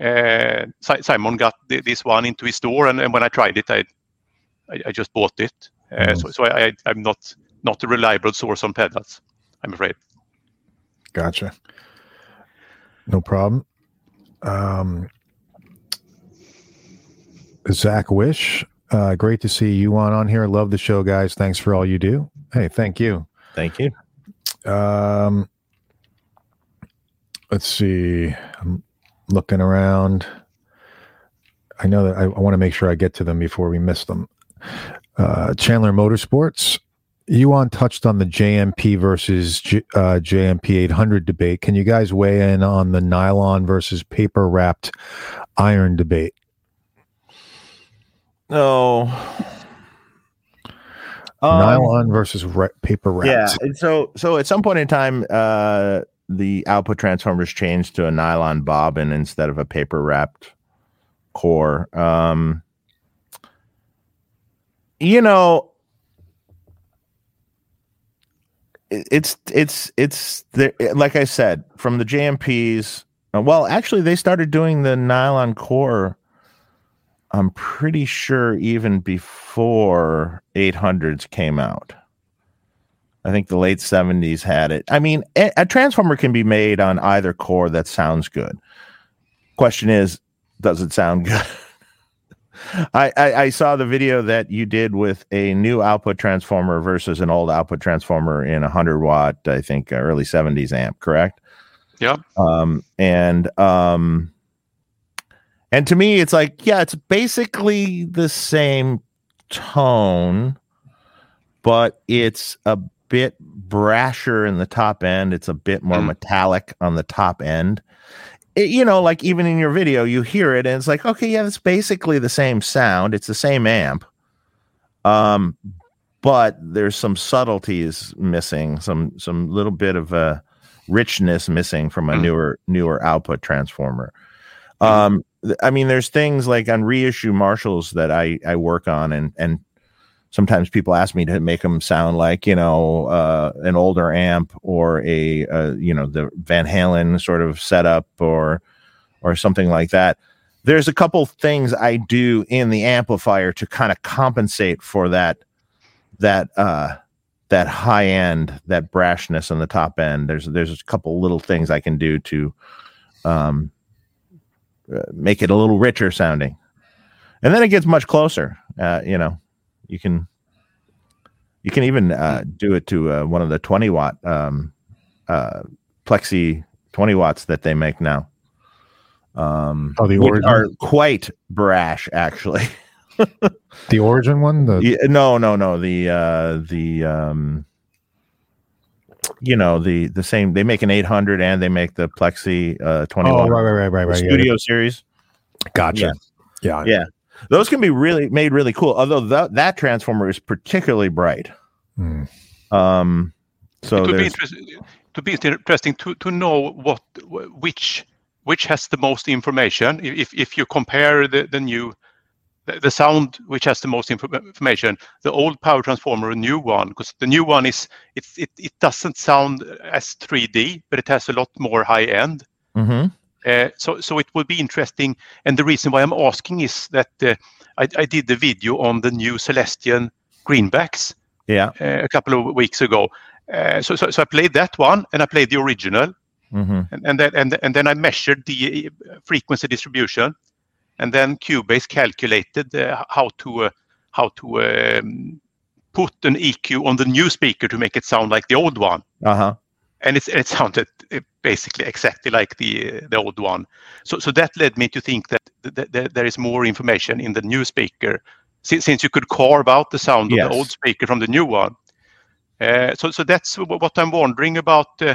Uh, Simon got thi- this one into his store, and, and when I tried it, I I, I just bought it. Uh. So so I, I I'm not not a reliable source on pedals. I'm afraid. Gotcha. No problem. Um, Zach Wish, uh, great to see you on on here. Love the show, guys. Thanks for all you do. Hey, thank you. Thank you. Um, let's see. I'm looking around. I know that I, I want to make sure I get to them before we miss them. Uh, Chandler Motorsports. Johan touched on the JMP versus J, uh, JMP 800 debate. Can you guys weigh in on the nylon versus paper wrapped iron debate? No. Um, nylon versus ra- paper Yeah. And so so at some point in time, uh the output transformers changed to a nylon bobbin instead of a paper wrapped core. Um you know it- it's it's it's the, like I said from the JMPs. uh, Well, actually, they started doing the nylon core. I'm pretty sure even before 800s came out. I think the late 70s had it. I mean, a, a transformer can be made on either core that sounds good. Question is, does it sound good? I, I, I saw the video that you did with a new output transformer versus an old output transformer in a 100 watt, I think, uh, early 70s amp, correct? Yeah. Um, and um, and to me, it's like, yeah, it's basically the same tone, but it's a bit brasher in the top end. It's a bit more Mm. metallic on the top end. It- you know, like even in your video, you hear it and it's like, okay, yeah, it's basically the same sound. It's the same amp. Um, but there's some subtleties missing, some some little bit of a richness missing from a Mm. newer newer output transformer. Um, th- I mean, there's things like on reissue Marshalls that I I work on, and and sometimes people ask me to make them sound like you know uh, an older amp or a uh, you know the Van Halen sort of setup or or something like that. There's a couple things I do in the amplifier to kind of compensate for that that uh that high end that brashness on the top end. There's there's a couple little things i can do to um uh, make it a little richer sounding. And then it gets much closer uh you know you can you can even uh do it to uh, one of the 20 watt um uh plexi 20 watts that they make now um Oh, the origin? are quite brash actually The origin one, the yeah, no, no, no. The uh the um you know, the the same they make an 800 and they make the Plexi uh 20 oh watt right, right, right, right, right. yeah. studio series. Gotcha. Yeah. Yeah. Those can be really made really cool. Although that that transformer is particularly bright. Mm. Um So it would be there's interesting to be interesting to, to know what which which has the most information if, if you compare the, the new the, the sound which has the most info- information the old power transformer a new one because the new one is it, it it doesn't sound as 3d but it has a lot more high end Mhm. Uh, so, so it will be interesting. And the reason why I'm asking is that uh, I, I did the video on the new Celestion greenbacks yeah. uh, a couple of weeks ago. Uh, so, so, so I played that one and I played the original, hmm and, and then and, and then I measured the frequency distribution, and then Cubase calculated uh, how to uh, how to um, put an EQ on the new speaker to make it sound like the old one Uh huh. and it sounded basically exactly like the the old one. So so that led me to think that, th- th- there is more information in the new speaker, since, since you could carve out the sound of the old speaker from the new one. Uh, so so that's wh- what I'm wondering about uh,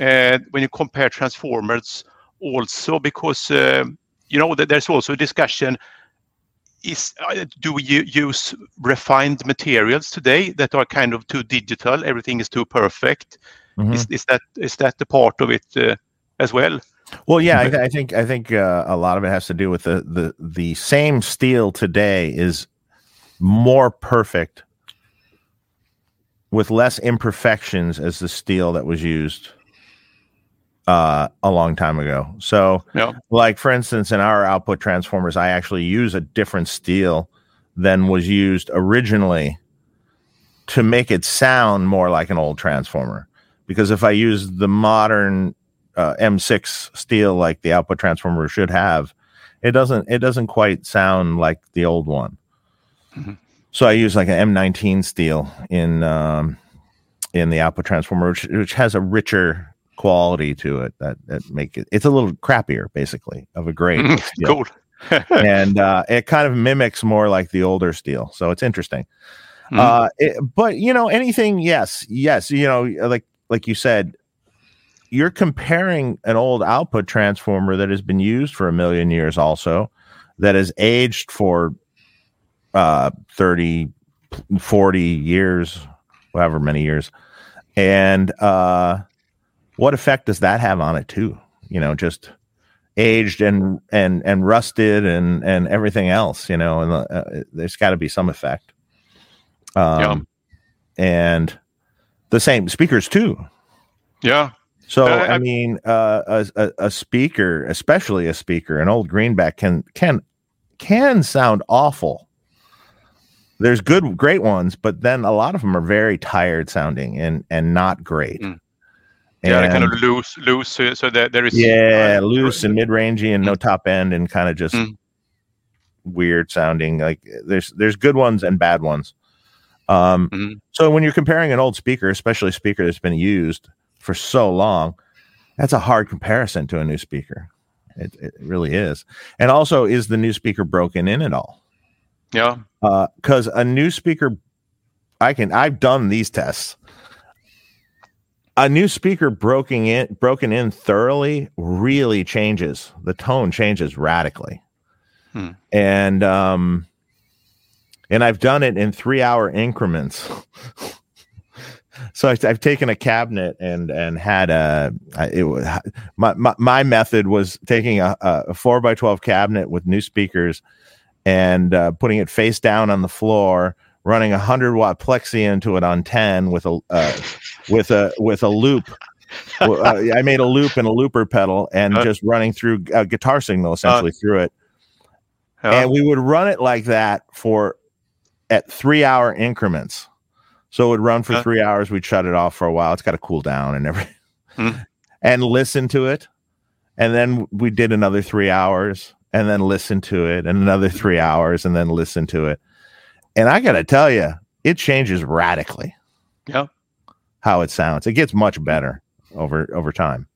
uh, when you compare transformers, also because um you know that there's also a discussion. Is uh, do we use refined materials today that are kind of too digital? Everything is too perfect Mhm. is, is that is that the part of it uh, as well? Well, yeah, I, I think I think uh, a lot of it has to do with the the the same steel today is more perfect with less imperfections as the steel that was used uh, a long time ago. So, Yeah. like for instance, in our output transformers, I actually use a different steel than was used originally to make it sound more like an old transformer. Because if I use the modern uh, M6 steel like the output transformer should have, it doesn't it doesn't quite sound like the old one. Mhm. So I use like an M19 steel in um, in the output transformer, which, which has a richer quality to it that that make it it's a little crappier basically of a grade. Cool. and uh, it kind of mimics more like the older steel, so it's interesting. Mhm. Uh, it- but you know, anything, yes, yes, you know, like like you said, you're comparing an old output transformer that has been used for a million years, also that has aged for uh 30 40 years however many years. And uh what effect does that have on it too? You know just aged and and and rusted and and everything else you know and uh, there's got to be some effect. Um and the same speakers too yeah. so Uh, I mean, uh, a, a speaker, especially a speaker, an old greenback can can can sound awful. There's good, great ones, but then a lot of them are very tired sounding and and not great. Mm. Yeah, they kind of loose, loose. Uh, so there, there is yeah, uh, loose and mid rangey and no top end and kind of just Mm. weird sounding. Like there's there's good ones and bad ones. Um, Mhm. so when you're comparing an old speaker, especially a speaker that's been used for so long, that's a hard comparison to a new speaker. It, it really is. And also, is the new speaker broken in at all? Yeah. Uh because a new speaker, I can I've done these tests. A new speaker broken in broken in thoroughly really changes the tone changes radically, Hmm. and um, and I've done it in three hour increments. so I've, I've taken a cabinet and and had a it was my my, my method was taking a, a four by twelve cabinet with new speakers and uh, putting it face down on the floor, running a hundred watt plexi into it on ten with a uh, with a with a loop. Well, uh, I made a loop and a looper pedal, and Uh. just running through a guitar signal essentially through it. Yeah. And we would run it like that for at three hour increments. So it would run for Uh. three hours. We'd shut it off for a while. It's got to cool down and everything, Mm. and listen to it. And then we did another three hours, and then listen to it, and another three hours, and then listen to it. And I got to tell you, it changes radically. Yeah. how it sounds. It gets much better over over time.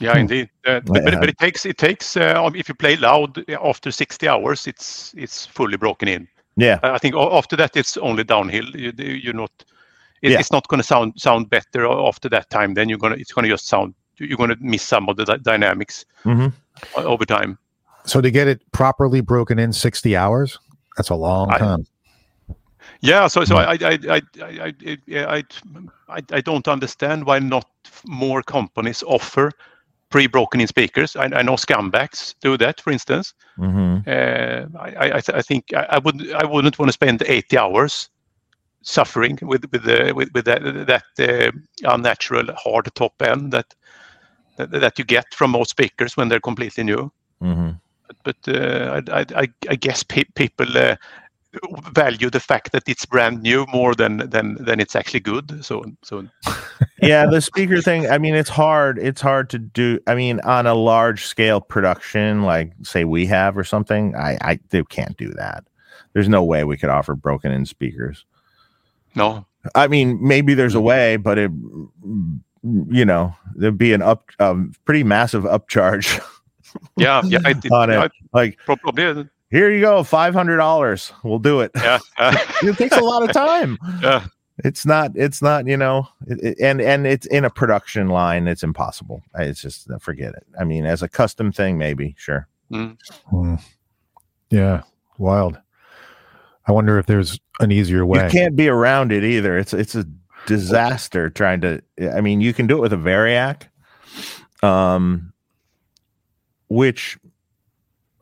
Yeah, indeed. Uh, but, but, but it takes it takes uh, if you play loud uh, after 60 hours, it's it's fully broken in. Yeah, I think after that it's only downhill. You, you're not. It, Yeah. It's not going to sound sound better after that time. Then you're gonna it's gonna just sound. You're going to miss some of the dy- dynamics Mhm. over time. So to get it properly broken in 60 hours, that's a long I- time. Yeah, so so I I I I I, I, I don't understand why not more companies offer pre-broken in speakers. I, I know Scumbacks do that, for instance. Mm-hmm. Uh, I I, I think I, would I wouldn't want to spend 80 hours suffering with with the with, with that that uh, unnatural hard top end that, that that you get from most speakers when they're completely new. Mm-hmm. But, but uh, I, I I guess pe- people uh, value the fact that it's brand new more than than than it's actually good. So so yeah, the speaker thing. I mean, it's hard. It's hard to do. I mean, on a large scale production, like say we have or something, I I they can't do that. There's no way we could offer broken in speakers. no. I mean, maybe there's a way, but it, you know, there'd be an up, um, pretty massive upcharge Yeah, yeah. I did, on it. Like, probably. Here you go, five hundred dollars. We'll do it. Yeah. uh, It takes a lot of time. yeah. It's not. It's not. You know, it, it- and and it's in a production line. It's impossible. It's just forget it. I mean, as a custom thing, maybe sure. Mm. Hmm. Yeah, wild. I wonder if there's an easier way. You can't be around it either. It's it's a disaster trying to. I mean, you can do it with a Variac, um, which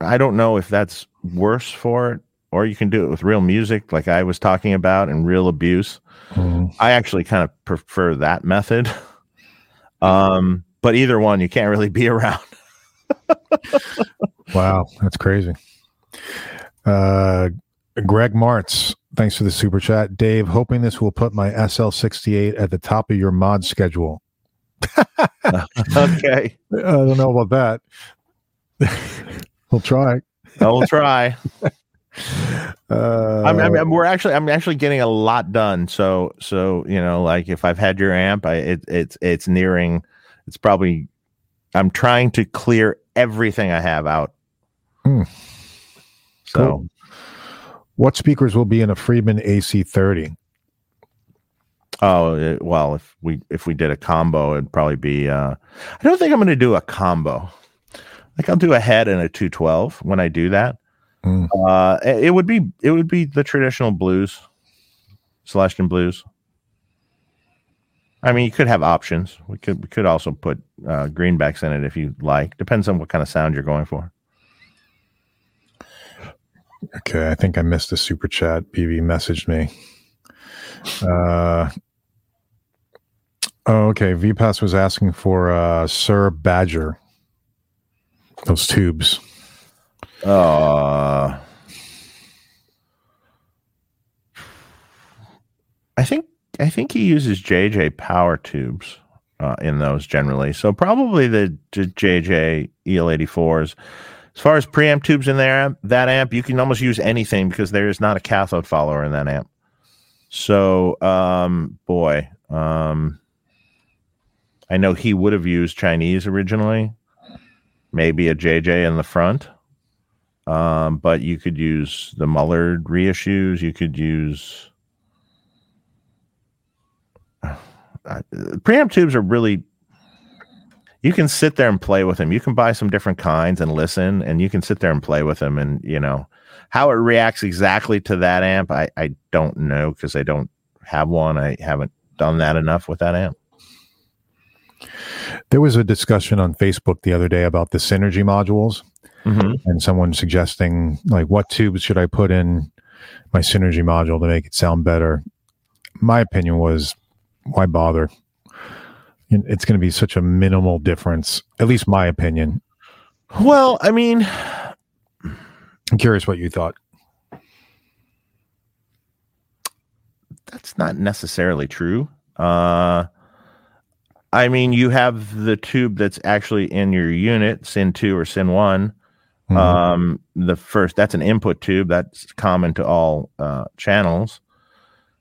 I don't know if that's worse for it, or you can do it with real music, like I was talking about, and real abuse. Hmm. I actually kind of prefer that method. Um, but either one, you can't really be around. Wow, that's crazy. Uh, Greg Martz, thanks for the super chat. Dave, hoping this will put my SL68 at the top of your mod schedule. okay, I don't know about that. We'll try. I'll try. Uh, I mean, I mean, we're actually, I'm actually getting a lot done. So, so you know, like if I've had your amp, I it, it's it's nearing. It's probably. I'm trying to clear everything I have out. Hmm. So Cool. what speakers will be in a Friedman AC30? Oh it- well, if we if we did a combo, it'd probably be. uh I don't think I'm going to do a combo. Like I'll do a head and a 212 when I do that. Mm. Uh, it would be it would be the traditional blues, Celestion blues. I mean, you could have options. We could we could also put uh, greenbacks in it if you like. Depends on what kind of sound you're going for. Okay, I think I missed a super chat. BB messaged me. Uh, oh, okay. VPass was asking for uh, Sir Badger. Those tubes. Uh, I think I think he uses JJ power tubes uh, in those generally. So probably the, JJ EL84s. As far as preamp tubes in there, that amp you can almost use anything because there is not a cathode follower in that amp. So, um, boy, um, I know he would have used Chinese originally, maybe a JJ in the front. Um, but you could use the Mullard reissues. You could use uh, preamp tubes are really. You can sit there and play with them. You can buy some different kinds and listen, and you can sit there and play with them. And you know how it reacts exactly to that amp. I I don't know because I don't have one. I haven't done that enough with that amp. There was a discussion on Facebook the other day about the Synergy modules, Mm-hmm. and someone suggesting like what tubes should I put in my Synergy module to make it sound better. My opinion was, why bother? It's going to be such a minimal difference. At least my opinion. Well, I mean, I'm curious what you thought. that's not necessarily true. Uh, I mean, you have the tube that's actually in your unit, SYN two or SYN one. Mhm. Um, the first that's an input tube that's common to all uh, channels.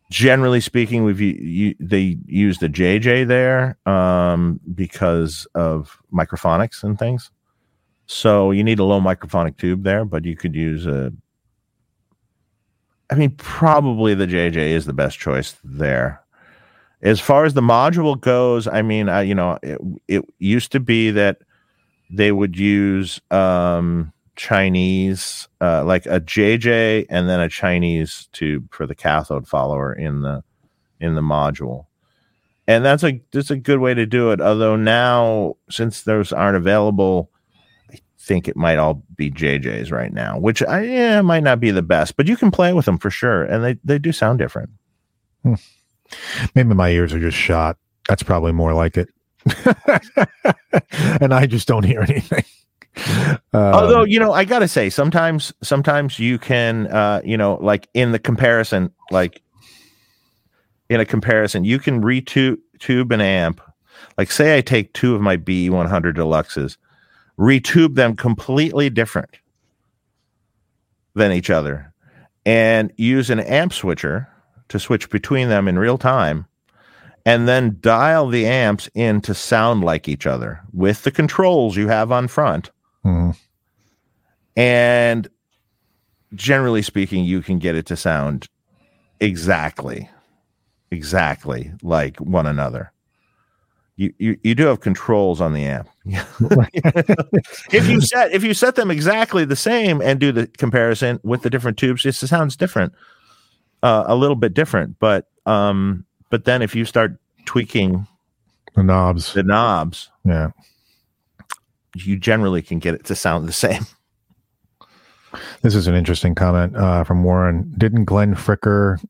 Generally speaking, we've you, they use the JJ there um, because of microphonics and things. So you need a low microphonic tube there, but you could use a. I mean, probably the JJ is the best choice there. As far as the module goes, I mean, uh, you know, it, it used to be that they would use um, Chinese, uh, like a JJ, and then a Chinese tube for the cathode follower in the in the module. And that's a that's a good way to do it. Although now, since those aren't available, I think it might all be JJs right now, which I yeah might not be the best, but you can play with them for sure, and they they do sound different. Maybe my ears are just shot. That's probably more like it. and I just don't hear anything. Um, Although you know, I gotta say, sometimes sometimes you can, uh, you know, like in the comparison, like in a comparison, you can retube tube an amp. Like, say, I take two of my B one hundred deluxes, retube them completely different than each other, and use an amp switcher to switch between them in real time and then dial the amps in to sound like each other with the controls you have on front. hmm. And generally speaking, you can get it to sound exactly, exactly like one another. You, you, you do have controls on the amp. if you set if you set them exactly the same and do the comparison with the different tubes, it sounds different, uh, a little bit different. But um, but then if you start tweaking the knobs. the knobs, Yeah. you generally can get it to sound the same. This is an interesting comment uh, from Warren. Didn't Glenn Fricker,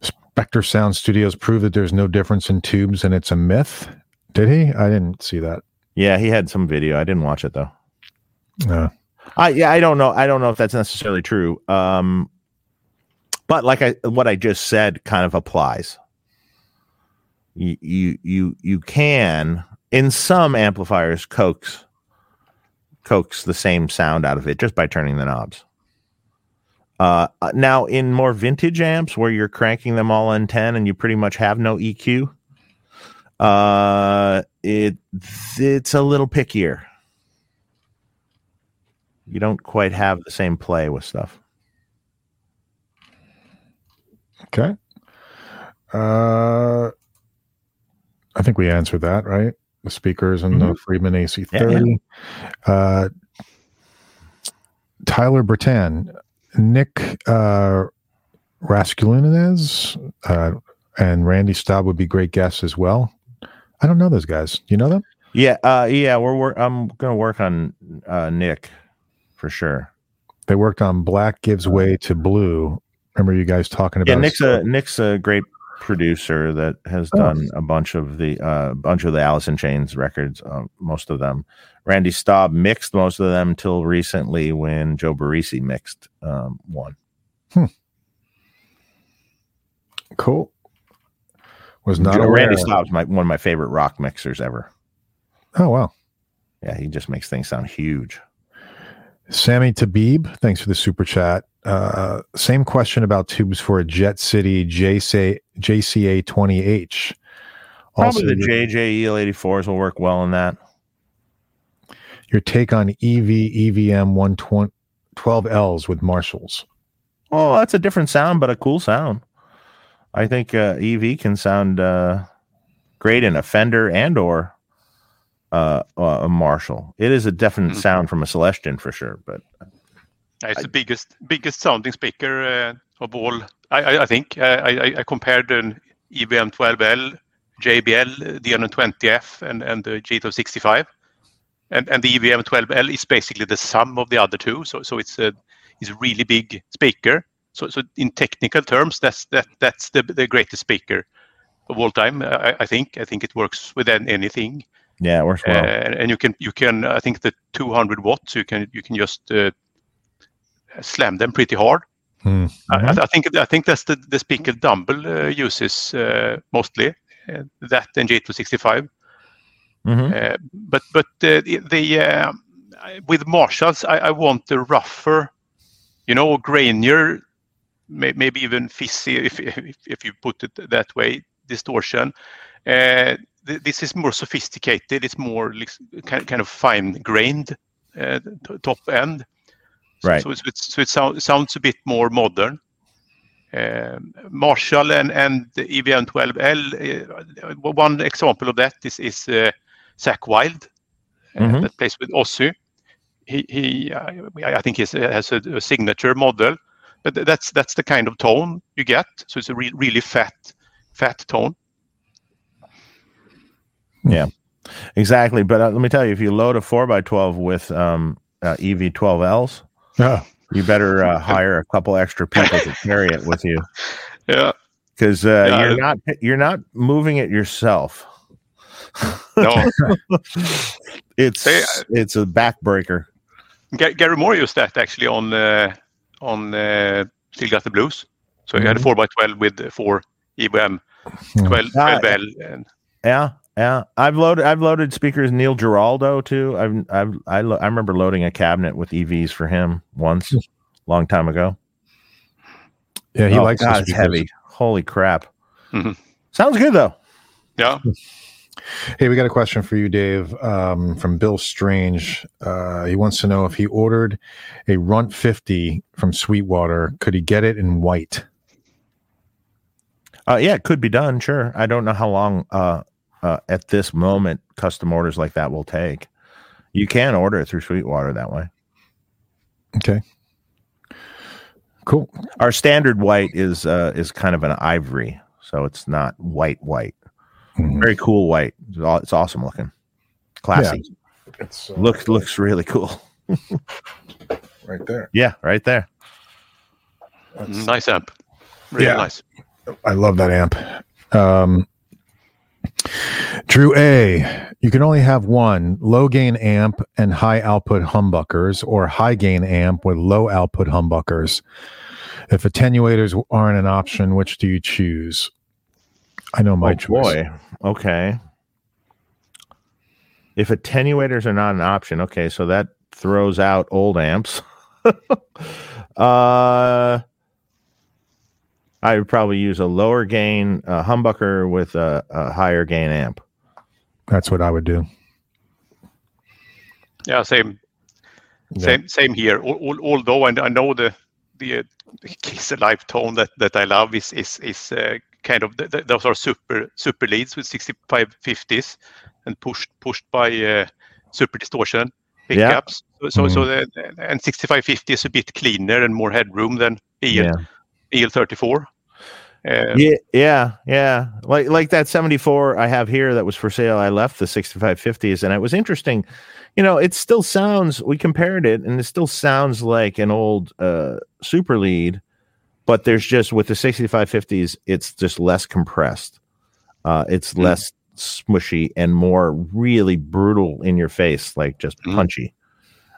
Spectre Sound Studios, prove that there's no difference in tubes and it's a myth? Did he? I didn't see that. Yeah, he had some video. I didn't watch it though. Uh, I yeah, I don't know. I don't know if that's necessarily true. Um, but like I what I just said kind of applies. You you you you can in some amplifiers coax coax the same sound out of it just by turning the knobs. Uh, now in more vintage amps where you're cranking them all on 10 and you pretty much have no EQ, uh, it it's a little pickier you don't quite have the same play with stuff. Okay. Uh, I think we answered that, right? The speakers and the Friedman AC30. Uh, Tyler Bertan, Nick uh, Raskulinecz, uh, and Randy Staub would be great guests as well. I don't know those guys. You know them? Yeah, uh, yeah, we're wor- I'm gonna work on uh, Nick for sure. They worked on Black Gives Way to Blue. Remember you guys talking about Yeah, Nick's a Nick's a great producer that has Oh. done a bunch of the uh, bunch of the Alice in Chains records, uh, most of them. Randy Staub mixed most of them till recently when Joe Barresi mixed um, one. cool. Was not Joe. Randy Staub's my one of my favorite rock mixers ever. Oh wow. Yeah, he just makes things sound huge. Sammy Tabib, thanks for the super chat. Uh, same question about tubes for a Jet City JCA, JCA 20H. Also, Probably the JJ EL84s will work well in that. your take on EV EVM 112Ls with Marshalls. Oh, that's a different sound, but a cool sound. I think uh, EV can sound uh, great in a Fender and or uh, uh, a Marshall. It is a definite Mm. sound from a Celestion for sure, but It's the biggest biggest sounding speaker uh, of all. I, I, I think uh, I, I, I compared an EVM 12L, JBL, D120F, and and the G265, and and the EVM 12L is basically the sum of the other two. So so it's a it's a really big speaker. So so in technical terms, that's that that's the the greatest speaker of all time. I, I think I think it works with anything. Yeah, it works well. Uh, and you can you can I think the 200 watts you can you can just uh, slam them pretty hard. Hmm. I, I think I think that's the the speaker Dumble uh, uses uh, mostly uh, that and J265. Mhm. Uh, but but uh, the, the uh, with Marshalls I, I want the rougher, you know, grainier, may, maybe even fizzy if, if if you put it that way, distortion. Uh, this is more sophisticated. It's more kind kind of fine grained uh, top end. So, Right. So, it's, so it sound, sounds a bit more modern. Um, Marshall and and the EVM 12L. Uh, one example of that is is uh, Zakk Wylde Mhm. that plays with Ozzy. he, he I think he has a, a, signature model, but that's that's the kind of tone you get. So it's a re- really fat fat tone. Yeah, exactly. But uh, let me tell you, if you load a four x twelve with um, uh, EV12Ls, yeah. you better uh, hire a couple extra people to carry it with you. Yeah, because uh, yeah, you're not you're not moving it yourself. No, it's it's a backbreaker. Gary Moore used that actually on uh, on uh, Still Got the Blues. So mm-hmm. he had a four x twelve with four EVM 12, 12 L. And... Yeah, yeah. I've loaded I've loaded speakers Neil Giraldo too. I've I've I, lo- I remember loading a cabinet with EVs for him once, long time ago. Yeah, he oh, likes God, it's heavy. Holy crap! Mm-hmm. Sounds good though. Yeah. Hey, we got a question for you, Dave, um, from Bill Strange. Uh, he wants to know if he ordered a Runt 50 from Sweetwater, could he get it in white? Uh, yeah, it could be done. Sure. I don't know how long uh, uh, at this moment custom orders like that will take. You can order it through Sweetwater that way. Okay. Cool. Our standard white is uh, is kind of an ivory, so it's not white white. Mm-hmm. Very cool white. It's awesome looking, classy. Yeah. It's uh, looks looks really cool. right there. Yeah, right there. That's, nice amp. Really yeah. nice. I love that amp. Um, Drew A, you can only have one low gain amp and high output humbuckers, or high gain amp with low output humbuckers. If attenuators aren't an option, which do you choose? I know my oh, choice. Boy, okay. If attenuators are not an option, okay, so that throws out old amps. uh, I would probably use a lower gain uh, humbucker with a, a higher gain amp. That's what I would do. Yeah, same, yeah. same, same here. although I, know the the, uh, Kiss Alive tone that, that I love is is is uh, kind of the, the, those are super super leads with 6550s and pushed pushed by uh, super distortion pickups. Yeah. So mm. so the, and 6550 is a bit cleaner and more headroom than EL yeah. EL34. Uh, yeah, yeah, yeah. Like like that 74 I have here that was for sale. I left the 6550s and it was interesting. You know, it still sounds we compared it and it still sounds like an old uh super lead, but there's just with the 6550s it's just less compressed. Uh it's mm. less smushy and more really brutal in your face, like just mm. punchy.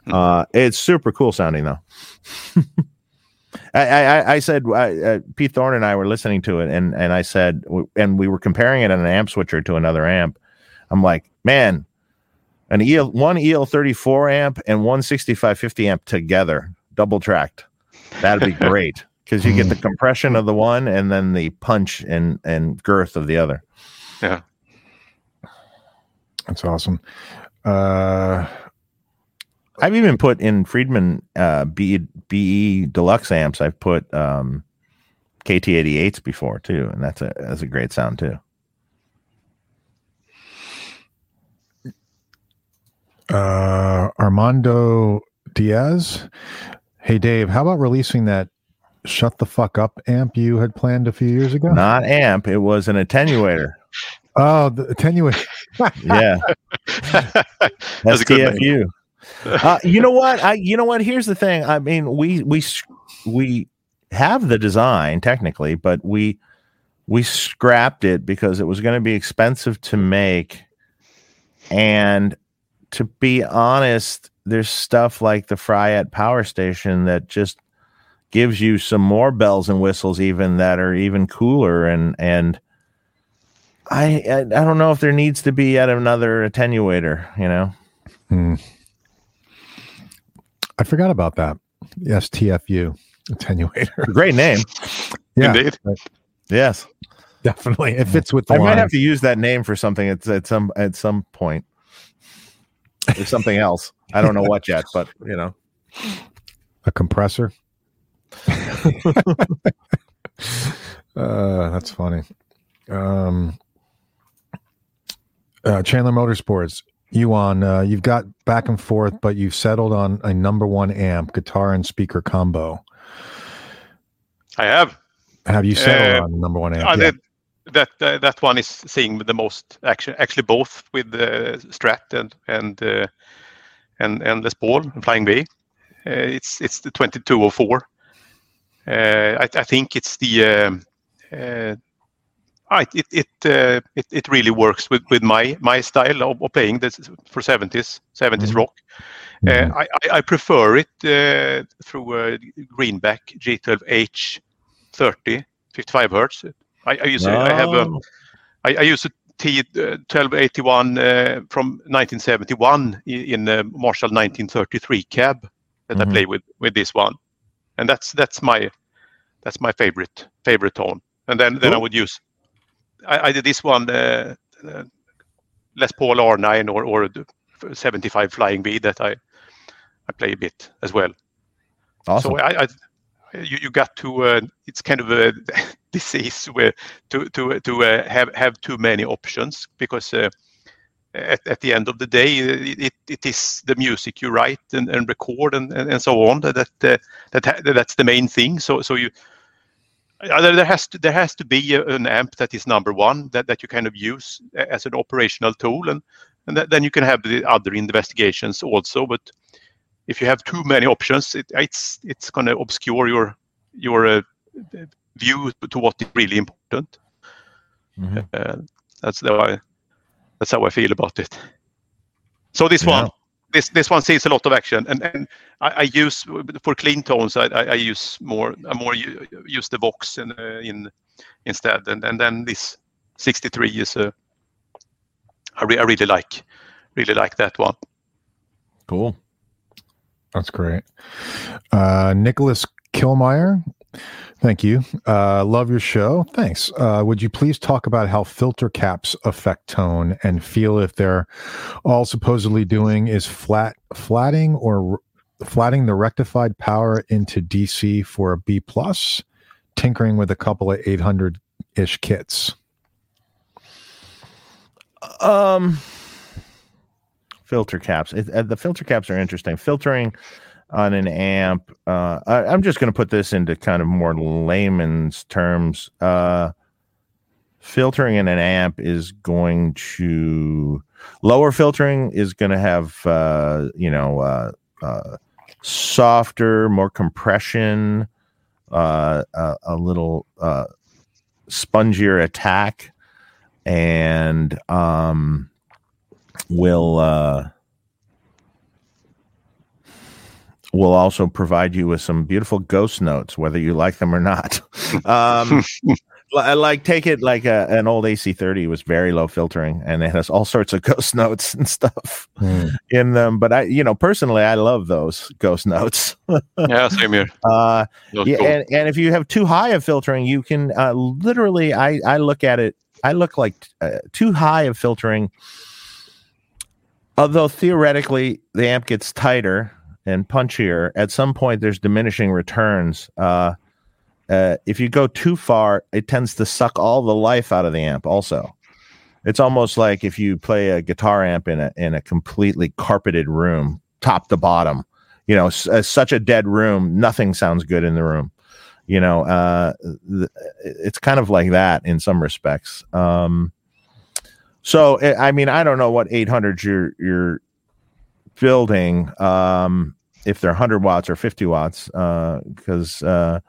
Mm. Uh it's super cool sounding though. I, I, I said uh, Pete Thorn and I were listening to it, and and I said, and we were comparing it on an amp switcher to another amp. I'm like, man, an EL one EL 34 amp and one 6550 amp together, double tracked. That'd be great because you get the compression of the one and then the punch and and girth of the other. Yeah, that's awesome. Uh, I've even put in Friedman uh, B, BE deluxe amps. I've put um, KT88s before too, and that's a that's a great sound too. Uh, Armando Diaz. Hey Dave, how about releasing that "Shut the Fuck Up" amp you had planned a few years ago? Not amp. It was an attenuator. Oh, the attenuator. yeah. That's a TFU uh, you know what? I you know what? Here's the thing. I mean, we we we have the design technically, but we we scrapped it because it was going to be expensive to make, and to be honest, there's stuff like the Fryette Power Station that just gives you some more bells and whistles, even that are even cooler and and. I, I, I don't know if there needs to be yet another attenuator, you know. Hmm. I forgot about that. Yes, TFU attenuator. Great name. yeah. Indeed. Yes. Definitely. It fits with the I might have to use that name for something at, at some at some point. Or something else. I don't know what yet, but you know. A compressor. uh, that's funny. Um, uh, Chandler Motorsports you on uh, you've got back and forth, but you've settled on a number one amp, guitar and speaker combo. I have. Have you settled uh, on number one amp? Yeah. that uh, that one is seeing the most action. Actually, both with the Strat and and uh, and and Les Paul and Flying V. Uh, it's it's the 2204. Uh, I, I think it's the um, it it, uh, it it really works with, with my my style of, playing this for seventies seventies mm-hmm. rock. Uh, mm-hmm. I, prefer it uh, through a Greenback G12H 30 55 hertz. I, I use. I have a I, I use a T1281 uh, from 1971 in a Marshall 1933 cab that mm-hmm. I play with with this one, and that's that's my that's my favorite favorite tone. And then then I would use I, I did this one, uh, uh, Les Paul R9 or, or 75 Flying V that I I play a bit as well. Awesome. So I, I you, you got to uh, it's kind of a disease where to to to uh, have have too many options because uh, at, at the end of the day it, it is the music you write and, and record and, and, and so on that that, uh, that that's the main thing so so you there has to there has to be an amp that is number one that, that you kind of use as an operational tool and and then you can have the other investigations also but if you have too many options it, it's it's going to obscure your your uh, view to what is really important mm-hmm. uh, that's the that's how i feel about it so this yeah. one this this one sees a lot of action, and, and I, I use for clean tones. I, I, use more I more use the Vox in, uh, in instead, and, and then this 63 is a I, re, I really like really like that one. Cool. That's great. Uh, Nicholas Kilmeyer Thank you. Uh, love your show. Thanks. Uh, would you please talk about how filter caps affect tone and feel if they're all supposedly doing is flat flatting or flatting the rectified power into DC for a B plus, tinkering with a couple of 800 ish kits? Um, filter caps. It, uh, the filter caps are interesting. Filtering on an amp. Uh, I, am just going to put this into kind of more layman's terms. Uh, filtering in an amp is going to lower filtering is going to have uh, you know uh, uh, softer, more compression, uh, a, a, little spongier attack, and um, will will also provide you with some beautiful ghost notes, whether you like them or not. Um, like take it like a, an old AC30 was very low filtering and it has all sorts of ghost notes and stuff mm. in them. But I, you know, personally, I love those ghost notes. yeah, same here. Uh, yeah, cool. and, and if you have too high of filtering, you can uh, literally, I, I look at it, I look like uh, too high of filtering. Although theoretically the amp gets tighter, and punchier, at some point there's diminishing returns. Uh, uh, if you go too far, it tends to suck all the life out of the amp. Also, it's almost like if you play a guitar amp in a in a completely carpeted room, top to bottom. You know, s- uh, such a dead room, nothing sounds good in the room. You know, uh, th- it's kind of like that in some respects. Um, so, I mean, I don't know what 800 you're you're building um, if they're 100 watts or 50 watts uh, because uh, uh,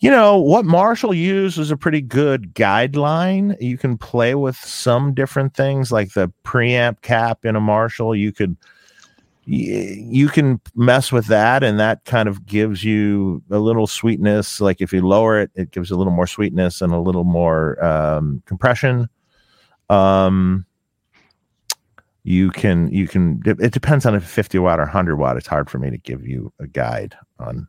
you know what marshall used is a pretty good guideline. You can play with some different things like the preamp cap in a marshall. You could you can mess with that and that kind of gives you a little sweetness. Like if you lower it it gives a little more sweetness and a little more um, compression. Um, you can you can it depends on if 50 watt or 100 watt. It's hard for me to give you a guide on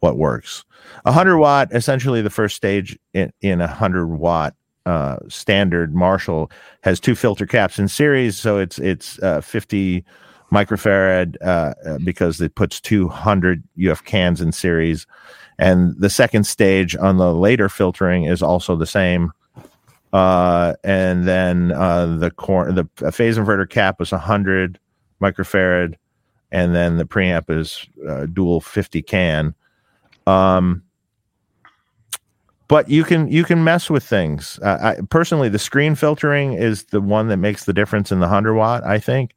what works. 100 watt essentially the first stage in, in a 100 watt uh, standard marshall has two filter caps in series. So it's it's uh, 50 microfarad uh, uh because it puts 200 uf cans in series. And the second stage on the later filtering is also the same Uh, and then uh, the cor- the phase inverter cap is 100 microfarad, and then the preamp is uh, dual 50 can. Um, but you can you can mess with things. I, personally, the screen filtering is the one that makes the difference in the hundred watt. I think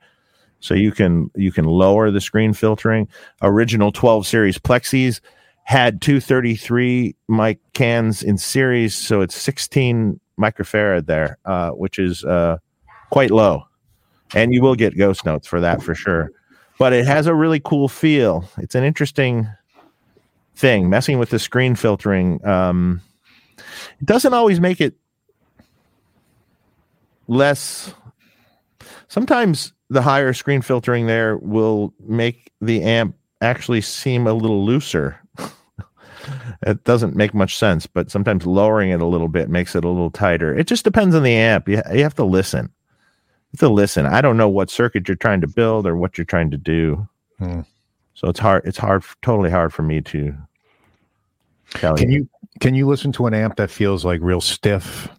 so. You can you can lower the screen filtering. Original 12 series plexis had 233 mic cans in series, so it's 16 microfarad there, uh, which is uh, quite low. And you will get ghost notes for that for sure. But it has a really cool feel. It's an interesting thing. Messing with the screen filtering. Um, it doesn't always make it less. Sometimes the higher screen filtering there will make the amp actually seem a little looser. It doesn't make much sense, but sometimes lowering it a little bit makes it a little tighter. It just depends on the amp. You, you have to listen. You have to listen. I don't know what circuit you're trying to build or what you're trying to do. Hmm. So it's hard. It's hard, totally hard for me to tell Can you. you can you listen to an amp that feels like real stiff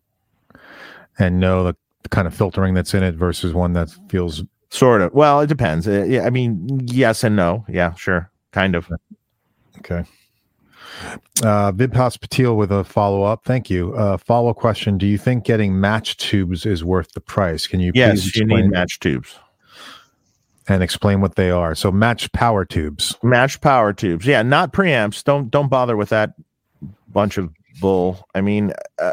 and know the kind of filtering that's in it versus one that feels sort of? Well, it depends. Uh, yeah, I mean, yes and no. Yeah, sure, kind of. Okay. Uh, Vibhas Patil with a follow up. Thank you. Uh, follow up question: Do you think getting match tubes is worth the price? Can you? Yes, you need match tubes. And explain what they are. So, match power tubes. Match power tubes. Yeah, not preamps. Don't don't bother with that bunch of bull. I mean, uh,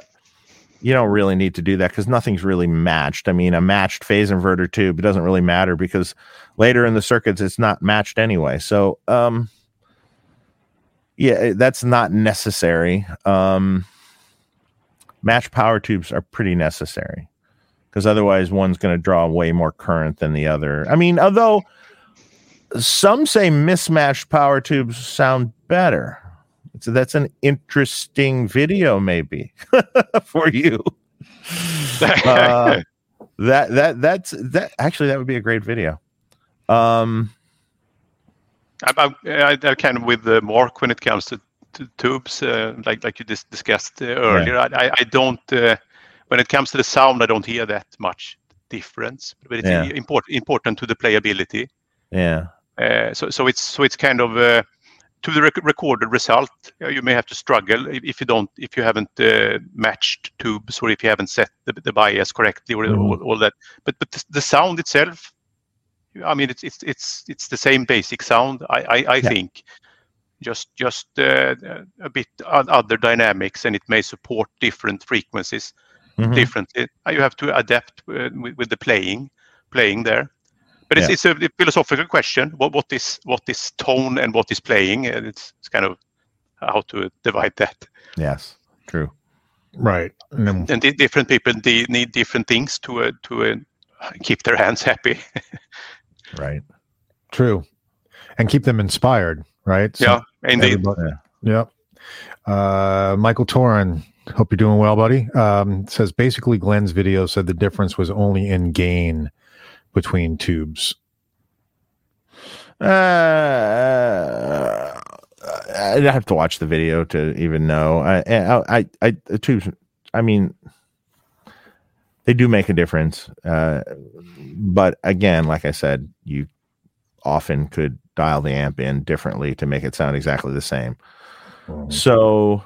you don't really need to do that because nothing's really matched. I mean, a matched phase inverter tube it doesn't really matter because later in the circuits it's not matched anyway. So, um, yeah, that's not necessary. Um, matched power tubes are pretty necessary because otherwise one's going to draw way more current than the other. I mean, although some say mismatched power tubes sound better. So that's an interesting video, maybe for you. uh, that that that's that actually that would be a great video. Um, I, I, I kind of with the Mark when it comes to, tubes, uh, like like you dis- discussed uh, earlier. I, I don't uh, when it comes to the sound, I don't hear that much difference, but it's important important to the playability. Yeah. Uh, so so it's so it's kind of uh, to the rec- recorded result, you may have to struggle if you don't, if you haven't uh, matched tubes or if you haven't set the, the bias correctly or mm. all, all, that. But but the, the, sound itself, I mean, it's it's it's it's the same basic sound. I I, I yeah. think, just just uh, a bit other dynamics, and it may support different frequencies mm-hmm. differently. You have to adapt uh, with, with the playing playing there. But it's, yeah. it's a philosophical question. What what is what is tone and what is playing? And it's, it's kind of how to divide that. Yes, true. Right. And, and different people need different things to uh, to uh, keep their hands happy. right. True. And keep them inspired. Right. So yeah. Indeed. Yeah. Uh, Michael Torin, hope you're doing well, buddy. Um, says basically Glenn's video said the difference was only in gain between tubes? Uh, I'd have to watch the video to even know. I, I, I, I tubes. I mean, they do make a difference. Uh, but again, like I said, you often could dial the amp in differently to make it sound exactly the same. Mm-hmm. So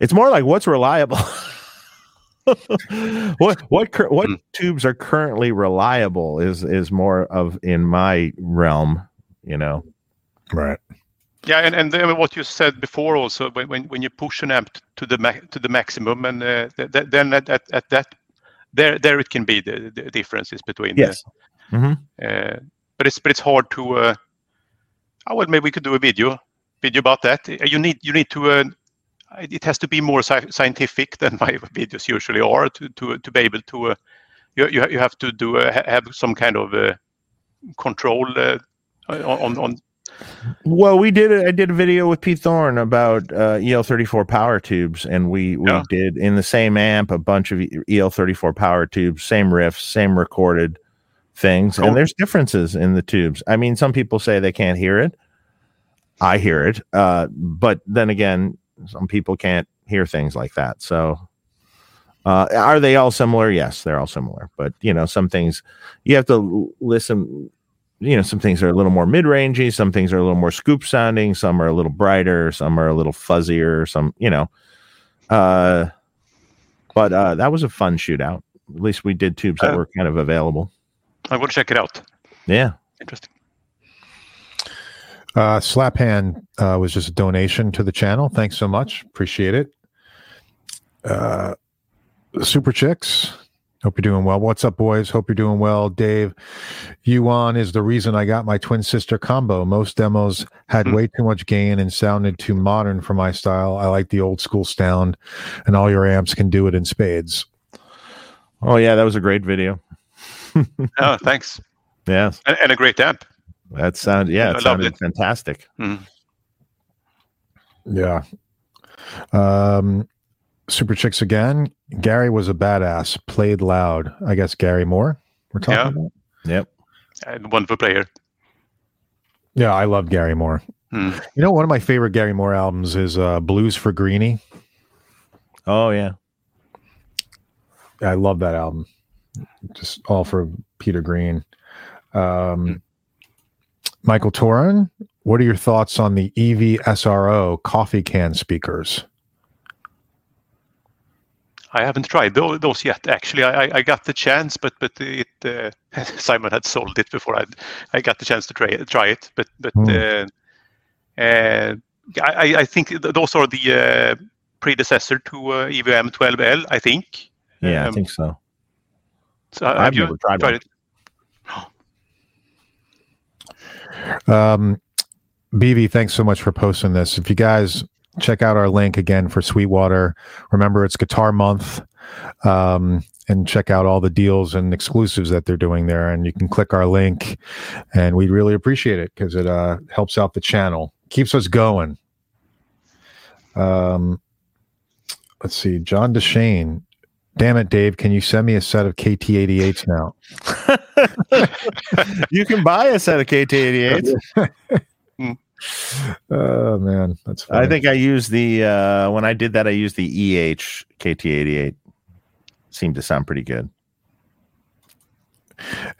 it's more like what's reliable. what what what mm. tubes are currently reliable is is more of in my realm, you know. Right. Yeah, and, and then what you said before also when, when, when you push an amp to the ma- to the maximum and uh, th- th- then at, at, at, that there there it can be the, the differences between yes. The, mm-hmm. uh, but it's but it's hard to uh, oh, well maybe we could do a video video about that. You need you need to uh, it has to be more sci- scientific than my videos usually are to to, to be able to uh, you, you have to do uh, have some kind of uh, control uh, on on well, we did. A, I did a video with Pete Thorn about uh, EL34 power tubes, and we we yeah. did in the same amp a bunch of EL34 power tubes, same riffs, same recorded things, cool. and there's differences in the tubes. I mean, some people say they can't hear it. I hear it, uh, but then again, some people can't hear things like that. So Uh, are they all similar? Yes, they're all similar. But you know, some things you have to listen. You know, some things are a little more mid-rangey. Some things are a little more scoop sounding. Some are a little brighter. Some are a little fuzzier. Some, you know. Uh, but uh, that was a fun shootout. At least we did tubes that Uh, were kind of available. I will check it out. Yeah. Interesting. Uh, Slap Hand uh, was just a donation to the channel. Thanks so much. Appreciate it. Uh, Super Chicks. Hope you're doing well. What's up, boys? Hope you're doing well. Dave, Johan is the reason I got my twin sister combo. Most demos had Hmm. way too much gain and sounded too modern for my style. I like the old school sound, and all your amps can do it in spades. Oh yeah, that was a great video. Oh, thanks. Yes, And, and a great amp. that sounded yeah, it loved sounded it. fantastic. Mm. Yeah. Um, Super Chicks again. Gary was a badass. Played loud. I guess Gary Moore. We're talking Yeah. about. Yep. And wonderful player. Yeah, I love Gary Moore. Mm. You know, one of my favorite Gary Moore albums is uh, Blues for Greeny. Oh yeah. I love that album. Just all for Peter Green. Um, Michael Torin, what are your thoughts on the EV SRO coffee can speakers? I haven't tried those yet. Actually, I, I- I got the chance, but but it uh, Simon had sold it before I I got the chance to try it. Try it, but but Hmm. uh, uh, I I- I think those are the uh, predecessor to uh, EVM 12L. I think. Yeah, I Um, think so. So I've have you never tried one. it? Um, BB, thanks so much for posting this. If you guys check out our link again for Sweetwater, remember it's Guitar Month, um, and check out all the deals and exclusives that they're doing there. And you can click our link, and we'd really appreciate it because it uh, helps out the channel, keeps us going. Um, let's see, John Deshane. Damn it, Dave! Can you send me a set of KT88s now? you can buy a set of KT88s. Oh man, that's. Funny. I think I used the uh when I did that I used the EH KT88. Seemed to sound pretty good.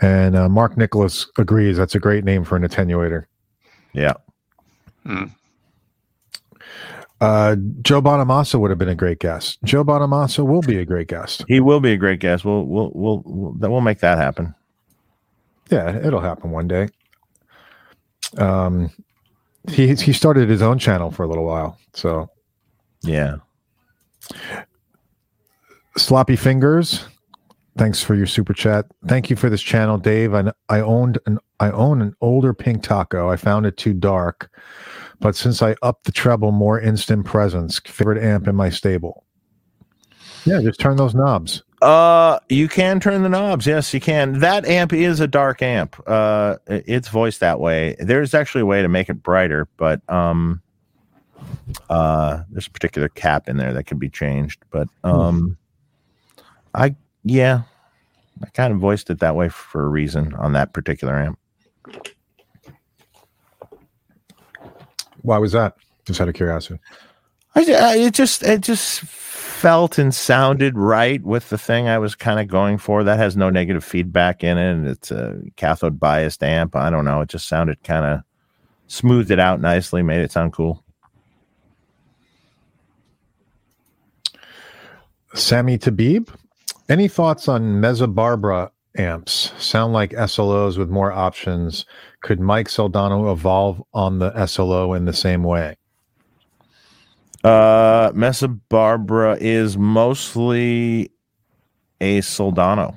And uh, Mark Nicholas agrees. That's a great name for an attenuator. Yeah. Mm. Uh, Joe Bonamassa would have been a great guest. Joe Bonamassa will be a great guest. He will be a great guest. We'll we'll we'll we'll, that- we'll make that happen. Yeah, it'll happen one day. Um, he he started his own channel for a little while. So Yeah. sloppy fingers. Thanks for your super chat. Thank you for this channel, Dave. I, I owned an I own an older pink taco. I found it too dark, but since I upped the treble, more instant presence. Favorite amp in my stable. Yeah, just turn those knobs. Uh, you can turn the knobs. Yes, you can. That amp is a dark amp. Uh, it's voiced that way. There's actually a way to make it brighter, but um, uh, there's a particular cap in there that can be changed. But um, I yeah, I kind of voiced it that way for a reason on that particular amp. Why was that? Just out of curiosity. I, I it just it just felt and sounded right with the thing I was kind of going for. That has no negative feedback in it. and It's a cathode biased amp. I don't know. It just sounded kind of smoothed it out nicely, made it sound cool. Sammy Tabib, any thoughts on Mezzabarba amps? Sound like SLOs with more options. Could Mike Soldano evolve on the SLO in the same way? Uh, Mezzabarba is mostly a Soldano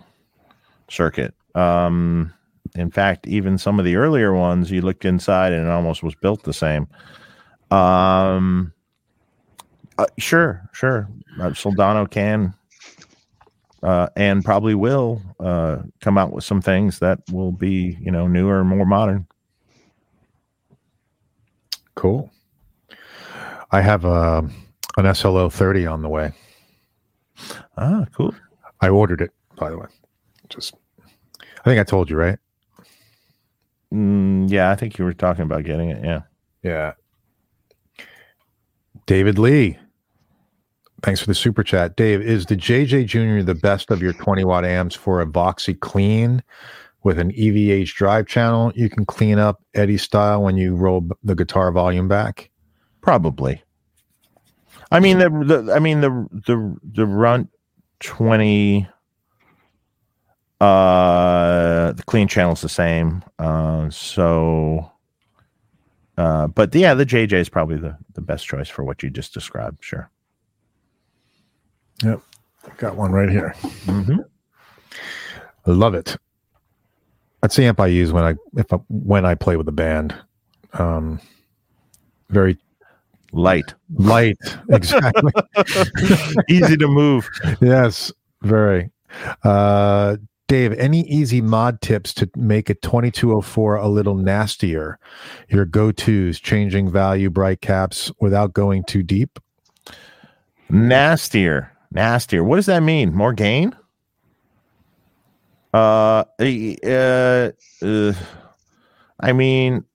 circuit. Um, in fact, even some of the earlier ones, you looked inside and it almost was built the same. Um, uh, sure, sure. Uh, Soldano can uh, and probably will uh, come out with some things that will be, you know, newer and more modern. Cool. I have a an SLO 30 on the way. Ah, cool. I ordered it, by the way. Just, I think I told you, right? Mm, yeah, I think you were talking about getting it. Yeah. Yeah. David Lee. thanks for the super chat. Dave, is the JJ Junior the best of your 20 watt amps for a Voxy clean with an EVH drive channel? You can clean up Eddie style when you roll the guitar volume back. Probably. I mean the, the I mean the the the Runt twenty. Uh, the clean channel's the same. Uh, so. Uh, but yeah, the JJ is probably the, the best choice for what you just described. Sure. Yep. Got one right here. Mm-hmm. I love it. That's the amp I use when I if I, when I play with a band. Um, very Light, light, exactly. easy to move. yes, very. Uh, Dave, any easy mod tips to make a 2204 a little nastier? Your go tos, changing value, bright caps without going too deep? Nastier, nastier. What does that mean? More gain? Uh, uh, uh I mean,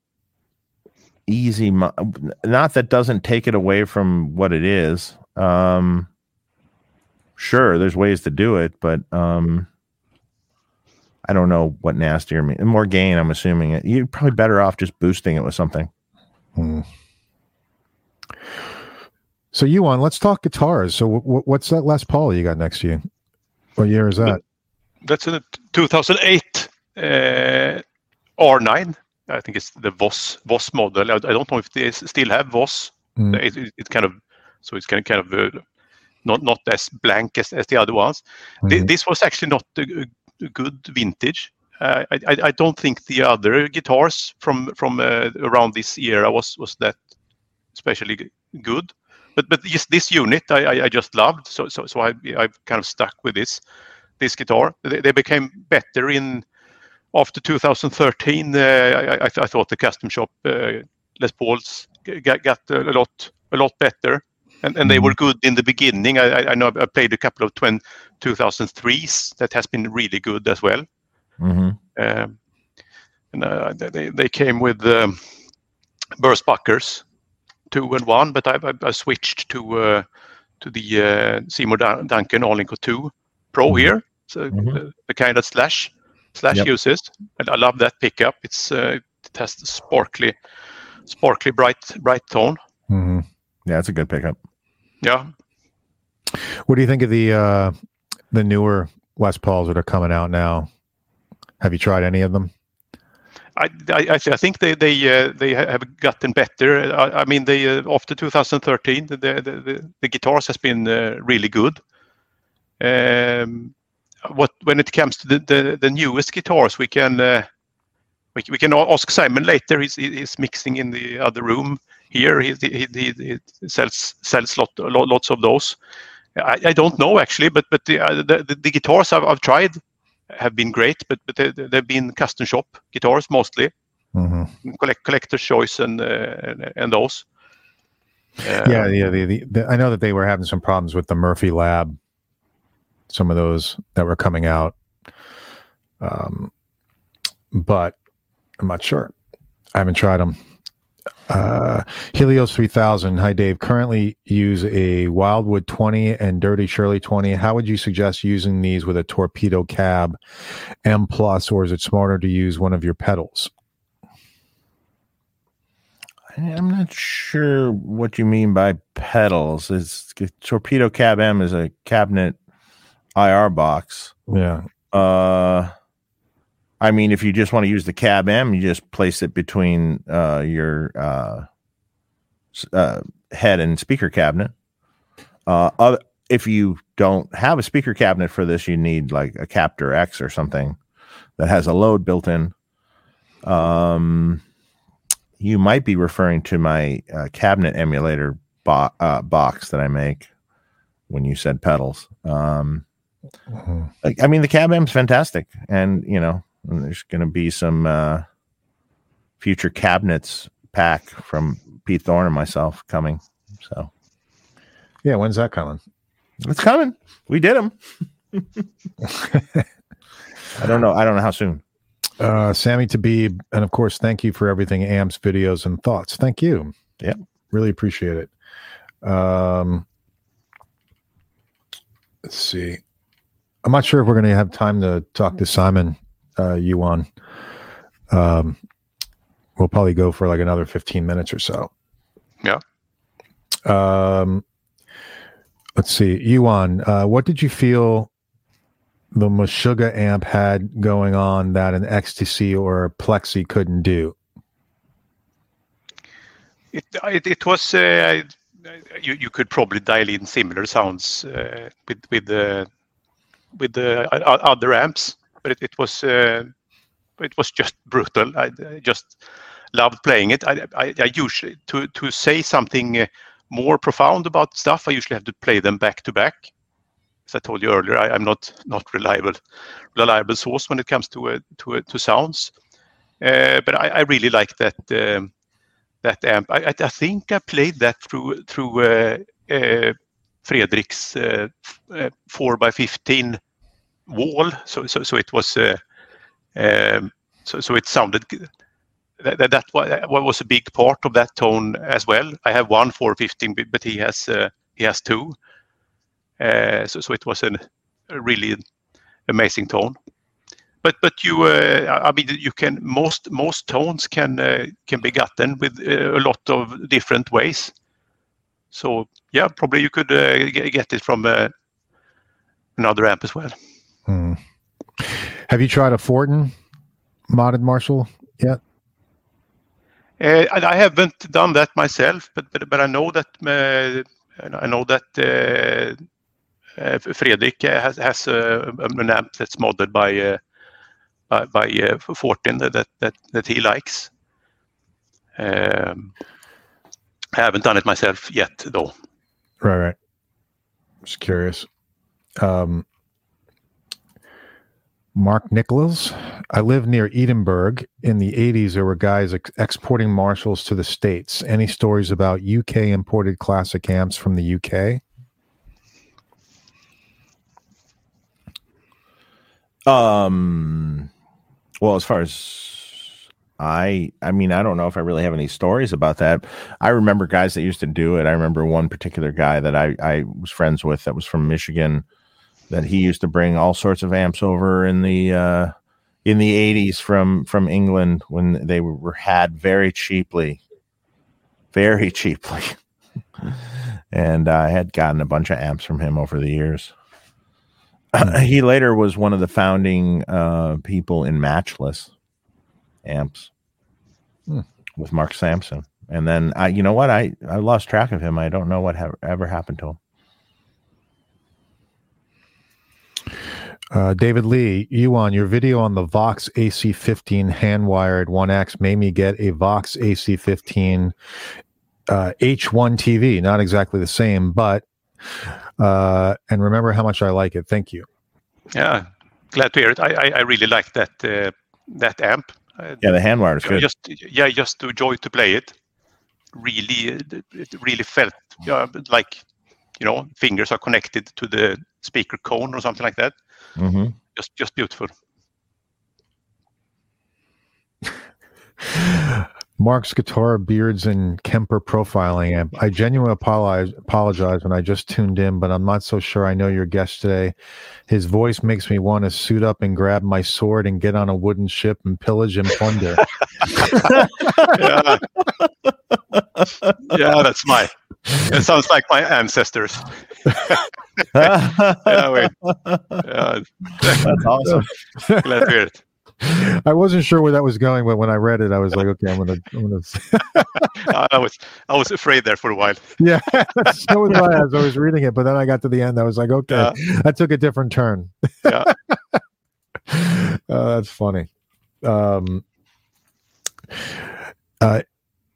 easy. Not that doesn't take it away from what it is. Um, sure, there's ways to do it, but um, I don't know what nastier means. More gain, I'm assuming it. You're probably better off just boosting it with something. Hmm. So, Johan? Let's talk guitars. So, w- w- what's that Les Paul you got next to you? What year is that? That's a 2008 uh, R9. I think it's the Voss Voss model. I, I don't know if they still have Voss. Mm. It, it, it's kind of so it's kind of kind of uh, not not as blank as, as the other ones. Mhm. This was actually not a, a good vintage. Uh, I, I I don't think the other guitars from from uh, around this era was was that especially good. But but this this unit I, I, I just loved. So so so I I've kind of stuck with this this guitar. They, they became better in after 2013. Uh, I, thought the custom shop uh, Les Pauls got, a lot a lot better, and, and they were good in the beginning. I, I- know I played a couple of 20, 2003s that has been really good as well. Mm-hmm. Um, and uh, they they came with um, burst buckers, two and one, but I, I, I switched to uh, to the uh, Seymour Duncan Alnico 2 Pro Mhm. here, so Mhm. the, the kind that Slash Slash Yep. uses. And I love that pickup. It's uh, it has the sparkly, sparkly bright bright tone. Mhm. Yeah, it's a good pickup. Yeah, What do you think of the uh, the newer Les Pauls that are coming out now? Have you tried any of them? I, I, I I think they they uh, they have gotten better. I, I mean, they uh, after 2013, the the, the, the guitars has been uh, really good. Um, when it comes to the, the, the newest guitars, we can uh, we, we can ask Simon later. He's he's mixing in the other room here. He he, he, he sells sells lot, lot lots of those. I, I don't know actually, but but the uh, the, guitars I've, I've tried have been great, but but they, they've been custom shop guitars mostly, hmm collect collector's choice and uh, those. Yeah, yeah. The, the, the, I know that they were having some problems with the Murphy Lab. Some of those that were coming out, um, but I'm not sure. I haven't tried them. Uh, Helios 3000. Hi, Dave. Currently use a Wildwood 20 and Dirty Shirley 20. How would you suggest using these with a torpedo cab M plus, or is it smarter to use one of your pedals? I'm not sure what you mean by pedals. It's torpedo cab M is a cabinet IR box. Yeah. Uh, I mean, if you just want to use the cab M, you just place it between uh, your uh, uh, head and speaker cabinet. Uh, other, if you don't have a speaker cabinet for this, you need like a Captor X or something that has a load built in. Um, you might be referring to my uh, cabinet emulator bo- uh, box that I make when you said pedals. Um, Mhm. like, I mean, the cab M's fantastic, and you know, and there's going to be some uh, future cabinets pack from Pete Thorn and myself coming. So Yeah. When's that coming? it's coming. We did them. I don't know. I don't know how soon. uh, Sammy Tabib, and of course, thank you for everything, amps, videos, and thoughts. Thank you. Yeah, really appreciate it. Um, let's see. I'm not sure if we're going to have time to talk to Simon uh, Johan. Um, we'll probably go for like another 15 minutes or so. Yeah. Um, let's see, Johan, uh, what did you feel the Meshuggah amp had going on that an XTC or a Plexi couldn't do? It it, it was uh, you you could probably dial in similar sounds uh, with with the with the other amps, but it, it was uh, it was just brutal. I, I just loved playing it. I, I, I, usually to to say something more profound about stuff, I usually have to play them back to back. As I told you earlier, I, am not not reliable reliable source when it comes to uh, to uh, to sounds. Uh, but I, I, really like that um, that amp. I, I, think I played that through through uh, uh, Fredrik's uh, four by fifteen wall. So it was um, so it sounded that, that, was a big part of that tone as well. I have one 415, but he has uh, he has two. Uh, so, it was a really amazing tone. But but you, uh, I mean, you can most most tones can uh, can be gotten with uh, a lot of different ways. So yeah, probably you could uh, get it from another amp as well. Hmm. Have you tried a Fortin modded Marshall yet? Uh, I haven't done that myself, but but, but I know that uh, I know that uh, uh Fredrik has has an amp that's modded by uh, by, by uh, Fortin that, that that he likes. Um, I haven't done it myself yet, though. Right, right. Just curious. Um, Mark Nicholas. I lived near Edinburgh. In the 80s, there were guys ex- exporting Marshalls to the States. Any stories about UK imported classic amps from the UK? Um, well, as far as I, I mean, I don't know if I really have any stories about that. I remember guys that used to do it. I remember one particular guy that I, I was friends with that was from Michigan that he used to bring all sorts of amps over in the uh, in the 80s from from England when they were had very cheaply very cheaply. And I had gotten a bunch of amps from him over the years. He later was one of the founding uh, people in matchless amps hmm. with Mark Sampson. And then I you know what? I I lost track of him. I don't know what ha- ever happened to him Uh, David Lee, you on your video on the Vox AC15 hand wired 1X made me get a Vox AC15 uh, H1 TV. Not exactly the same, but uh, and remember how much I like it. Thank you. Yeah, glad to hear it. I I, I really like that uh, that amp. Uh, yeah, the hand wire is good. Just yeah, just to joy to play it. Really, it really felt yeah, like you know fingers are connected to the speaker cone or something like that. Mm-hmm. Just just beautiful. Mark's guitar, beards, and Kemper profiling amp. I genuinely apologize, apologize when I just tuned in, but I'm not so sure I know your guest today. His voice makes me want to suit up and grab my sword and get on a wooden ship and pillage and plunder. yeah. yeah, that's my. It sounds like my ancestors. yeah, wait. Yeah. That's awesome. Glad to hear it. I wasn't sure where that was going, but when I read it, I was like, okay, I'm gonna. I'm gonna... I was I was afraid there for a while. Yeah, so was I as I was reading it, but then I got to the end. I was like, okay, yeah. I took a different turn. Yeah, uh, that's funny. Um, uh,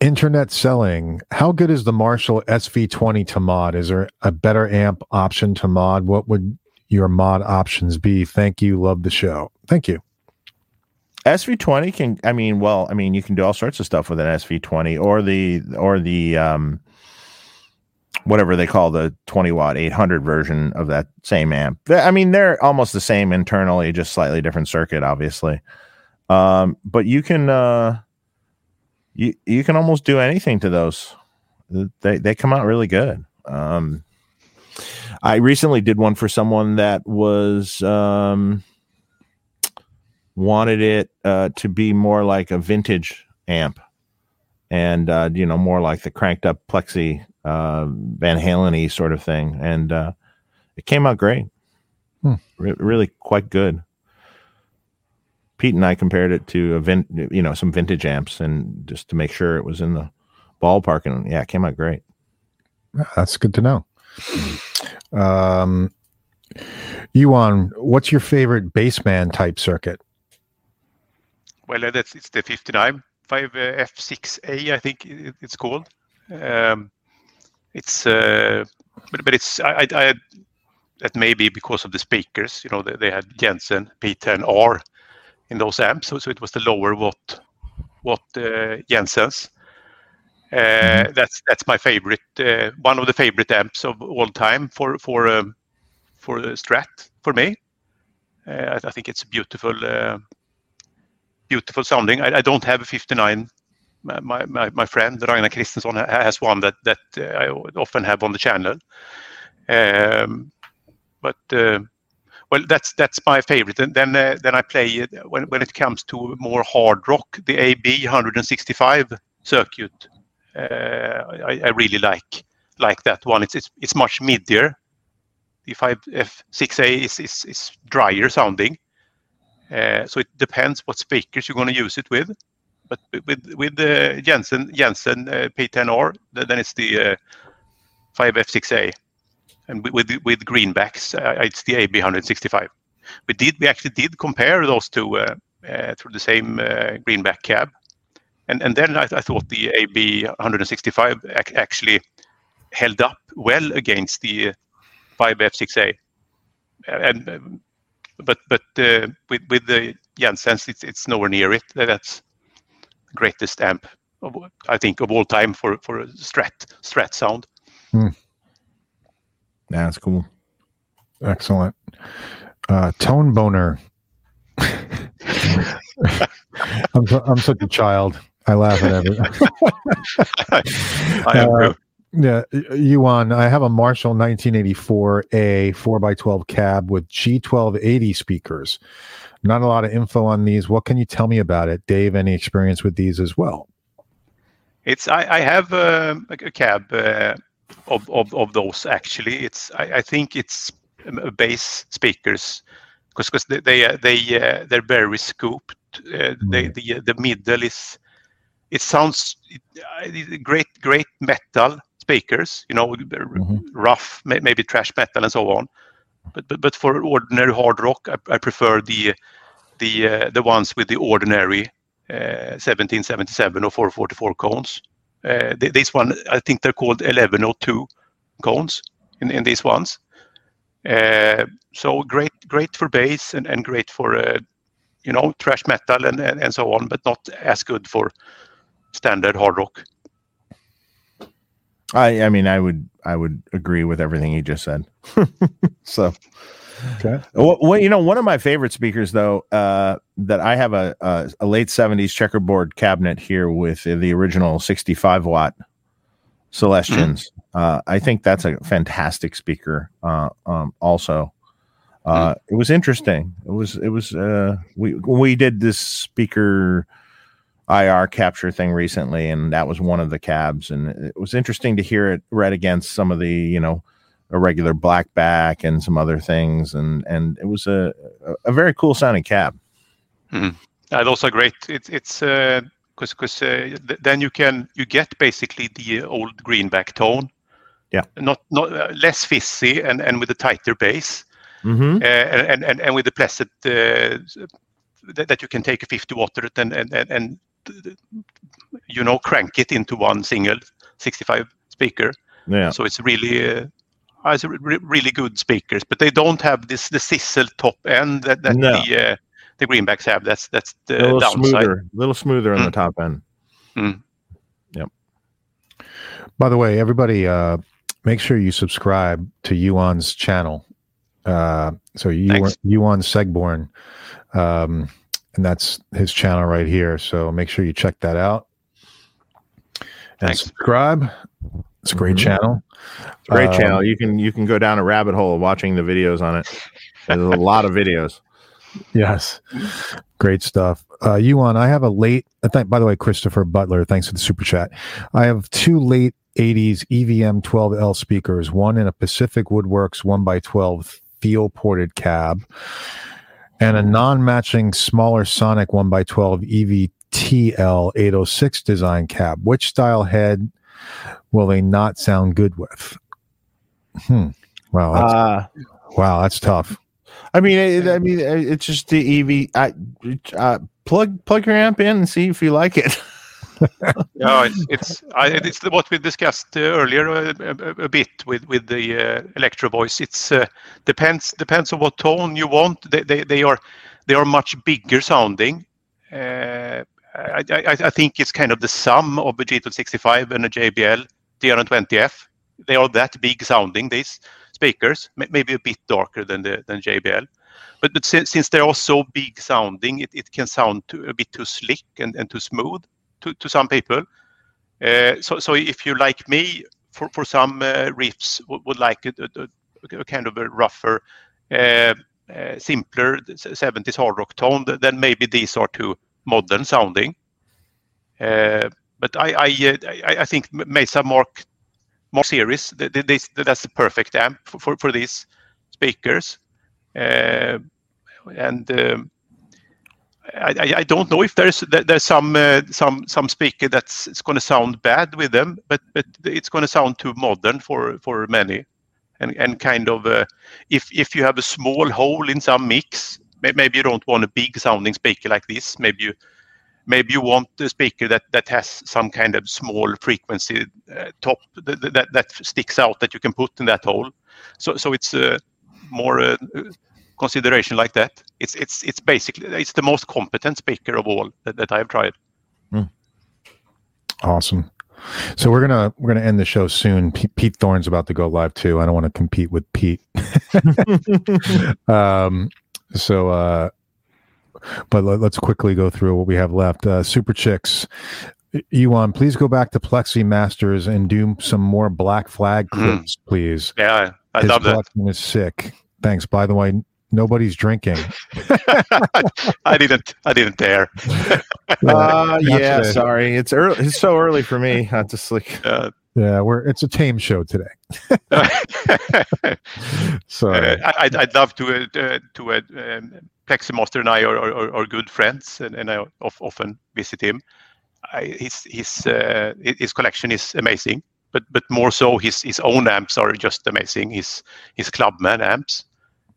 internet selling. How good is the Marshall SV20 to mod? Is there a better amp option to mod? What would your mod options be? Thank you. Love the show. Thank you. SV20 can I mean, well, I mean, you can do all sorts of stuff with an SV20 or the or the um whatever they call the 20 watt 800 version of that same amp. I mean, they're almost the same internally, just slightly different circuit, obviously. Um, but you can uh you you can almost do anything to those. They they come out really good. Um I recently did one for someone that was um, wanted it uh, to be more like a vintage amp, and uh, you know more like the cranked up Plexi uh, Van Halen sort of thing, and uh, it came out great. Hmm. Re- really quite good. Pete and I compared it to a vin- you know some vintage amps, and just to make sure it was in the ballpark, and yeah, it came out great. That's good to know. Um, Johan, what's your favorite bassman type circuit? Well, uh, that's it's the 59 5 uh, F6A, I think it, it's called. Um, it's uh, but but it's I, I, I that may be because of the speakers. You know, they, they had Jensen P10R in those amps, so, so it was the lower watt watt uh, Jensens. Uh, Mhm. That's that's my favorite, uh, one of the favorite amps of all time for for um, for Strat for me. Uh, I, I think it's beautiful, uh, beautiful sounding. I, I don't have a 59. My my, my, friend Ragnar Christensson ha- has one that that uh, I often have on the channel. Um, but well, that's that's my favorite. And then uh, then I play when when it comes to more hard rock, the AB 165 circuit. Uh, I, I really like like that one. It's it's, it's much midier. The 5F6A is, is is drier sounding. Uh, so it depends what speakers you're going to use it with. But with with the Jensen Jensen uh, P10R, th- then it's the uh, 5F6A and with with, greenbacks, uh, it's the AB 165. We did we actually did compare those two uh, uh, through the same uh, greenback cab, and and then I, I thought the AB 165 ac- actually held up well against the 5F6A, and um, but but uh, with with the Jensens, it's it's nowhere near it. That's the greatest amp of, I think of all time for for a Strat Strat sound. That's cool. Excellent. Uh, Tone Boner. I'm, so- I'm such a child. I laugh at everything. I am Uh, too. Yeah, Johan, I have a Marshall 1984A 4x12 cab with G1280 speakers. Not a lot of info on these. What can you tell me about it? Dave, any experience with these as well? It's I, I have um, a, a cab uh, of, of of those actually. It's I, I think it's um, uh, bass speakers because because they they uh, they uh, they're very scooped. Uh, they, the uh, the middle is it sounds it, uh, great great metal speakers. You know, Mhm. rough may, maybe trash metal and so on. But but but for ordinary hard rock, I, I prefer the the uh, the ones with the ordinary uh, 1777 or 444 cones. Uh, th- this one, I think they're called 1102 cones in, in these ones. Uh, so great, great for bass and, and great for uh, you know thrash metal and, and, and so on, but not as good for standard hard rock. I I mean I would I would agree with everything he just said. so Okay. well, well, you know one of my favorite speakers though uh, that I have a, a a late seventies checkerboard cabinet here with the original sixty five watt Celestions. Uh, I think that's a fantastic speaker. Uh, um, also, uh, it was interesting. It was it was uh, we we did this speaker IR capture thing recently, and that was one of the cabs, and it was interesting to hear it read against some of the you know irregular blackback and some other things, and and it was a a, a very cool sounding cab. Uh, those are great. It's it's because because uh, th- then you can you get basically the old greenback tone. Yeah. Not not uh, less fizzy and and with a tighter bass. Mm-hmm. uh, and, and and with the pleasant uh, that, that you can take a 50 watt and and and, and you know crank it into one single 65 speaker Yeah, so it's really uh, re- re- really good speakers but they don't have this the sizzle top end that, that No. the uh, the greenbacks have that's that's a the little downside smoother, a little smoother on the top end. Yep. By the way, everybody, uh, make sure you subscribe to Johan's channel. Uh, so Johan, Thanks. Johan Segeborn, um, and that's his channel right here. So make sure you check that out and Thanks. subscribe. It's a great Mhm. channel. Great Um, channel. You can you can go down a rabbit hole watching the videos on it. There's a lot of videos. Yes. Great stuff. Uh, Johan, I have a late, I think, by the way, Christopher Butler, thanks for the super chat. I have two late 80s EVM 12L speakers, one in a Pacific Woodworks one by 12 field ported cab, and a non matching smaller Sonic 1x12 EVTL 806 design cab. Which style head will they not sound good with? Hmm. Wow. That's, Uh, wow. That's tough. I mean, it, I mean, it's just the EV. I, uh, plug plug your amp in and see if you like it. Yeah, it's it's, I, it's what we discussed uh, earlier uh, a, a bit with with the uh, electro voice. It's uh, depends depends on what tone you want. They they, they are they are much bigger sounding. Uh, I, I I think it's kind of the sum of a G265 and a JBL D120F. They are that big sounding. These speakers, may- maybe a bit darker than the than JBL. But, but since, since they are so big sounding, it, it can sound too, a bit too slick and, and too smooth to, to some people. Uh, so, so if you like me, for, for some uh, riffs would, would like a, a, a kind of a rougher, uh, simpler 70s hard rock tone, th- then maybe these are too modern sounding. But I, uh, think Mesa Mark Series, that's the perfect amp for, these speakers. Uh, and um, I, don't know if there's there's some uh, some some speaker that's going to sound bad with them, but it's going to sound too modern for many, and and kind of if if you have a small hole in some mix, maybe you don't want a big sounding speaker like this. Maybe you maybe you want a speaker that that has some kind of small frequency uh, top that, that that sticks out that you can put in that hole. So so it's uh, more uh, consideration like that. It's it's it's basically it's the most competent speaker of all that, that I've tried. Awesome. So we're gonna we're gonna end the show soon. Pete, Pete Thorn's about to go live too. I don't want to compete with Pete. um, so, uh, but let, us quickly go through what we have left. Uh, Super Chicks, Johan, please go back to Plexi Masters and do some more Black Flag Mhm. clips, please. Yeah, I His love that. collection is sick. Thanks. By the way, nobody's drinking. I didn't I didn't dare. Uh, yeah, That's sorry. It's early. It's so early for me. I just like Uh, Yeah, we're it's a tame show today. so Uh, I, I'd, I'd love to uh, uh, to uh, um, Pleximaster and I are, are, are good friends, and, and I of, often visit him. I, his his uh, his collection is amazing, but but more so his his own amps are just amazing. His his Clubman amps,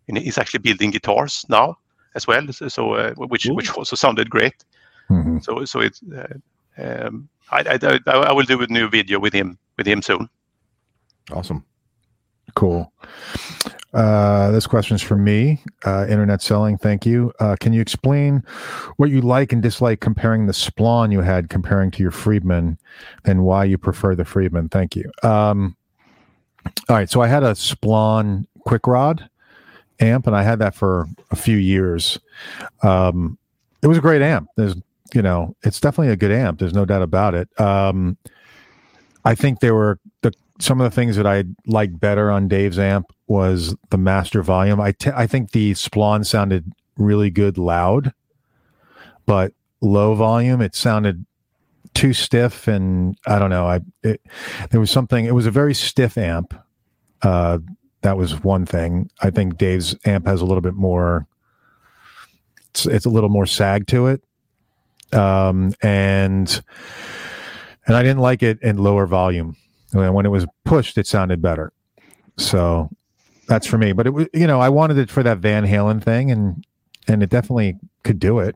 and he's actually building guitars now as well. So, so uh, which Ooh. which also sounded great. Mhm. So so it's uh, um, I, I I I will do a new video with him with him soon. awesome. Cool. Uh, this question is for me. Uh, Internet selling. Thank you. Uh, can you explain what you like and dislike comparing the Splawn you had comparing to your Friedman, and why you prefer the Friedman? Thank you. Um, all right. So I had a Splawn Quick Rod amp, and I had that for a few years. Um, it was a great amp. There's, you know, it's definitely a good amp. There's no doubt about it. Um, I think there were the some of the things that I liked better on Dave's amp was the master volume. I I think the Splawn sounded really good loud, but low volume it sounded too stiff and I don't know. I it, there was something. It was a very stiff amp. Uh, that was one thing. I think Dave's amp has a little bit more. It's, it's a little more sag to it, um, and and I didn't like it in lower volume. When it was pushed, it sounded better. So that's for me. But it was, you know, I wanted it for that Van Halen thing, and and it definitely could do it.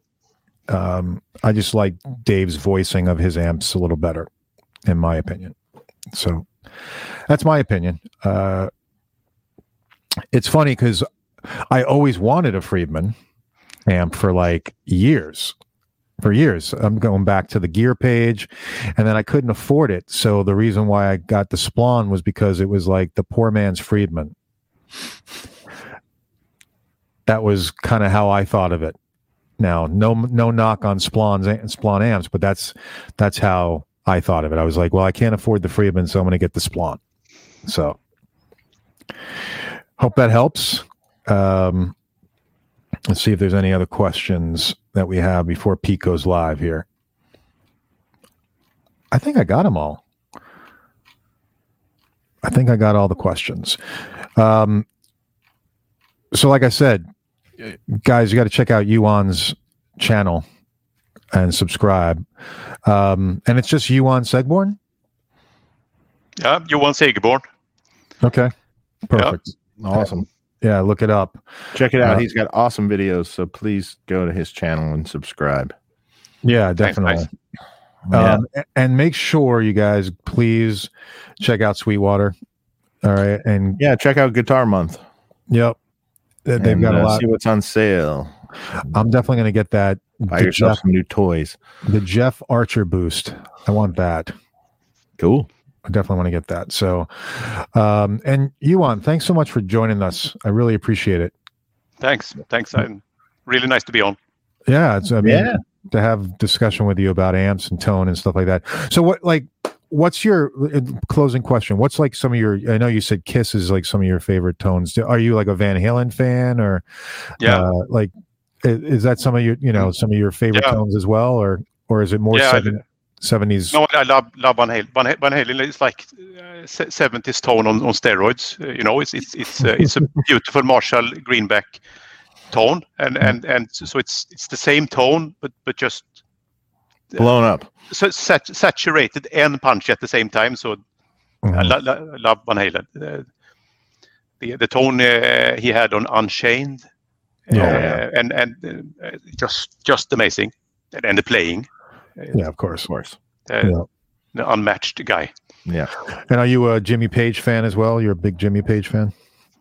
Um, I just like Dave's voicing of his amps a little better, in my opinion. So that's my opinion. Uh, it's funny because I always wanted a Friedman amp for like years for years. I'm going back to the gear page, and then I couldn't afford it. So the reason why I got the Splawn was because it was like the poor man's Friedman. That was kind of how I thought of it. Now, no, no knock on Splawn's Splawn amps, but that's that's how I thought of it. I was like, well, I can't afford the Friedman, so I'm going to get the Splawn. So hope that helps. Um, let's see if there's any other questions that we have before Pete goes live here. I think I got them all. I think I got all the questions. Um, so, like I said, guys, you got to check out Johan's channel and subscribe. Um, and it's just Johan Segeborn. Yeah, Johan Segeborn. Okay, perfect. Awesome. Yeah, look it up. Check it out. Uh, He's got awesome videos. So please go to his channel and subscribe. Yeah, definitely. guys. Yeah. Um, a- and make sure you guys please check out Sweetwater. All right, and Yeah. Check out Guitar Month. yep, They- they've and, got a uh, lot. See what's on sale. I'm definitely going to get that Buy the yourself Jeff, some new toys. the Jeff Archer boost. I want that. Cool. I definitely want to get that. So, um, and Johan, thanks so much for joining us. I really appreciate it. Thanks. Thanks. I'm really nice to be on. Yeah, it's I mean Yeah. to have discussion with you about amps and tone and stuff like that. So what like what's your uh, closing question? What's like some of your I know you said Kiss is like some of your favorite tones. Are you like a Van Halen fan or Yeah. uh, like is that some of your you know some of your favorite Yeah. tones as well or or is it more Yeah, I seven, 70s? No, I love love Van Halen. Van, Van Halen is like uh, 70s tone on, on steroids. Uh, you know, it's it's it's uh, it's a beautiful Marshall Greenback tone, and and and so it's it's the same tone, but but just Blown up. so sat- saturated and punchy at the same time. So I Mhm. lo- lo- love Van Halen. Uh, the the tone uh, he had on Unchained, Yeah, uh, yeah. and and uh, just just amazing, and, and the playing, yeah, of course. Of course. uh, Yeah. the unmatched guy. Yeah. And are you a Jimmy Page fan as well? You're a big Jimmy Page fan?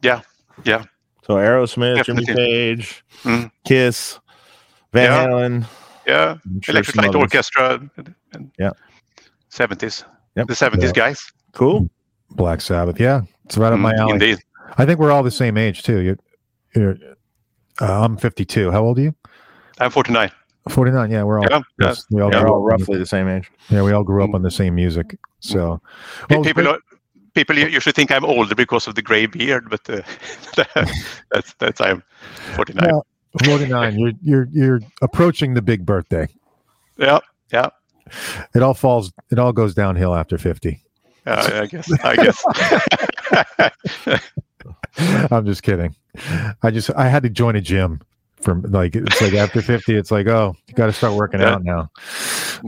Yeah, yeah. So Aerosmith, Jimmy Page, Mm. Kiss, Van Yeah. Halen. Yeah, sure Electric some Light others. Orchestra. And, and Yeah. 70s. Yep. The 70s Yeah. guys. Cool. Black Sabbath. Yeah, it's right up my Mm, alley. Indeed. I think we're all the same age too. You, you're, uh, I'm 52. How old are you? I'm 49. 49. Yeah, we're all. Yeah, yeah. we all They're all up on the- roughly the same age. yeah, we all grew up on the same music. So, Pe- well, people, great- are, people usually think I'm older because of the gray beard, but uh, that's that's I'm 49. Yeah. 49. You're you're you're approaching the big birthday. Yeah, yeah. It all falls. It all goes downhill after 50. Uh, I guess. I guess. I'm just kidding. I just I had to join a gym from like it's like after 50 it's like oh you got to start working Yeah. out now.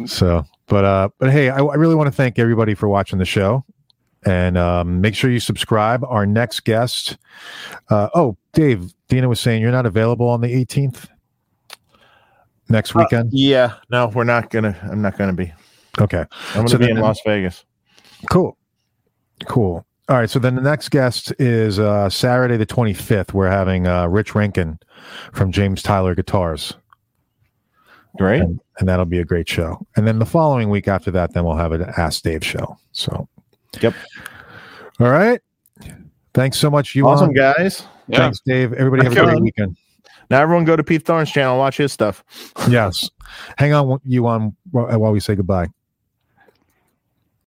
So but uh but hey I, I really want to thank everybody for watching the show and um, make sure you subscribe. Our next guest. Uh, oh Dave Dina was saying you're not available on the 18th next Uh, weekend. yeah. No, we're not gonna. I'm not gonna be. okay. I'm gonna So be then- in Las Vegas. Cool. Cool. All right. So then the next guest is uh, Saturday the 25th. We're having uh, Rich Rankin from James Tyler Guitars, Great. and, and that'll be a great show. And then the following week after that, then we'll have an Ask Dave show. So, Yep. All right. Thanks so much, you. Awesome, guys. yeah. Thanks, Dave. Everybody have a great weekend. Now everyone go to Pete Thorn's channel, watch his stuff. Yes. Hang on, you on while while we say goodbye.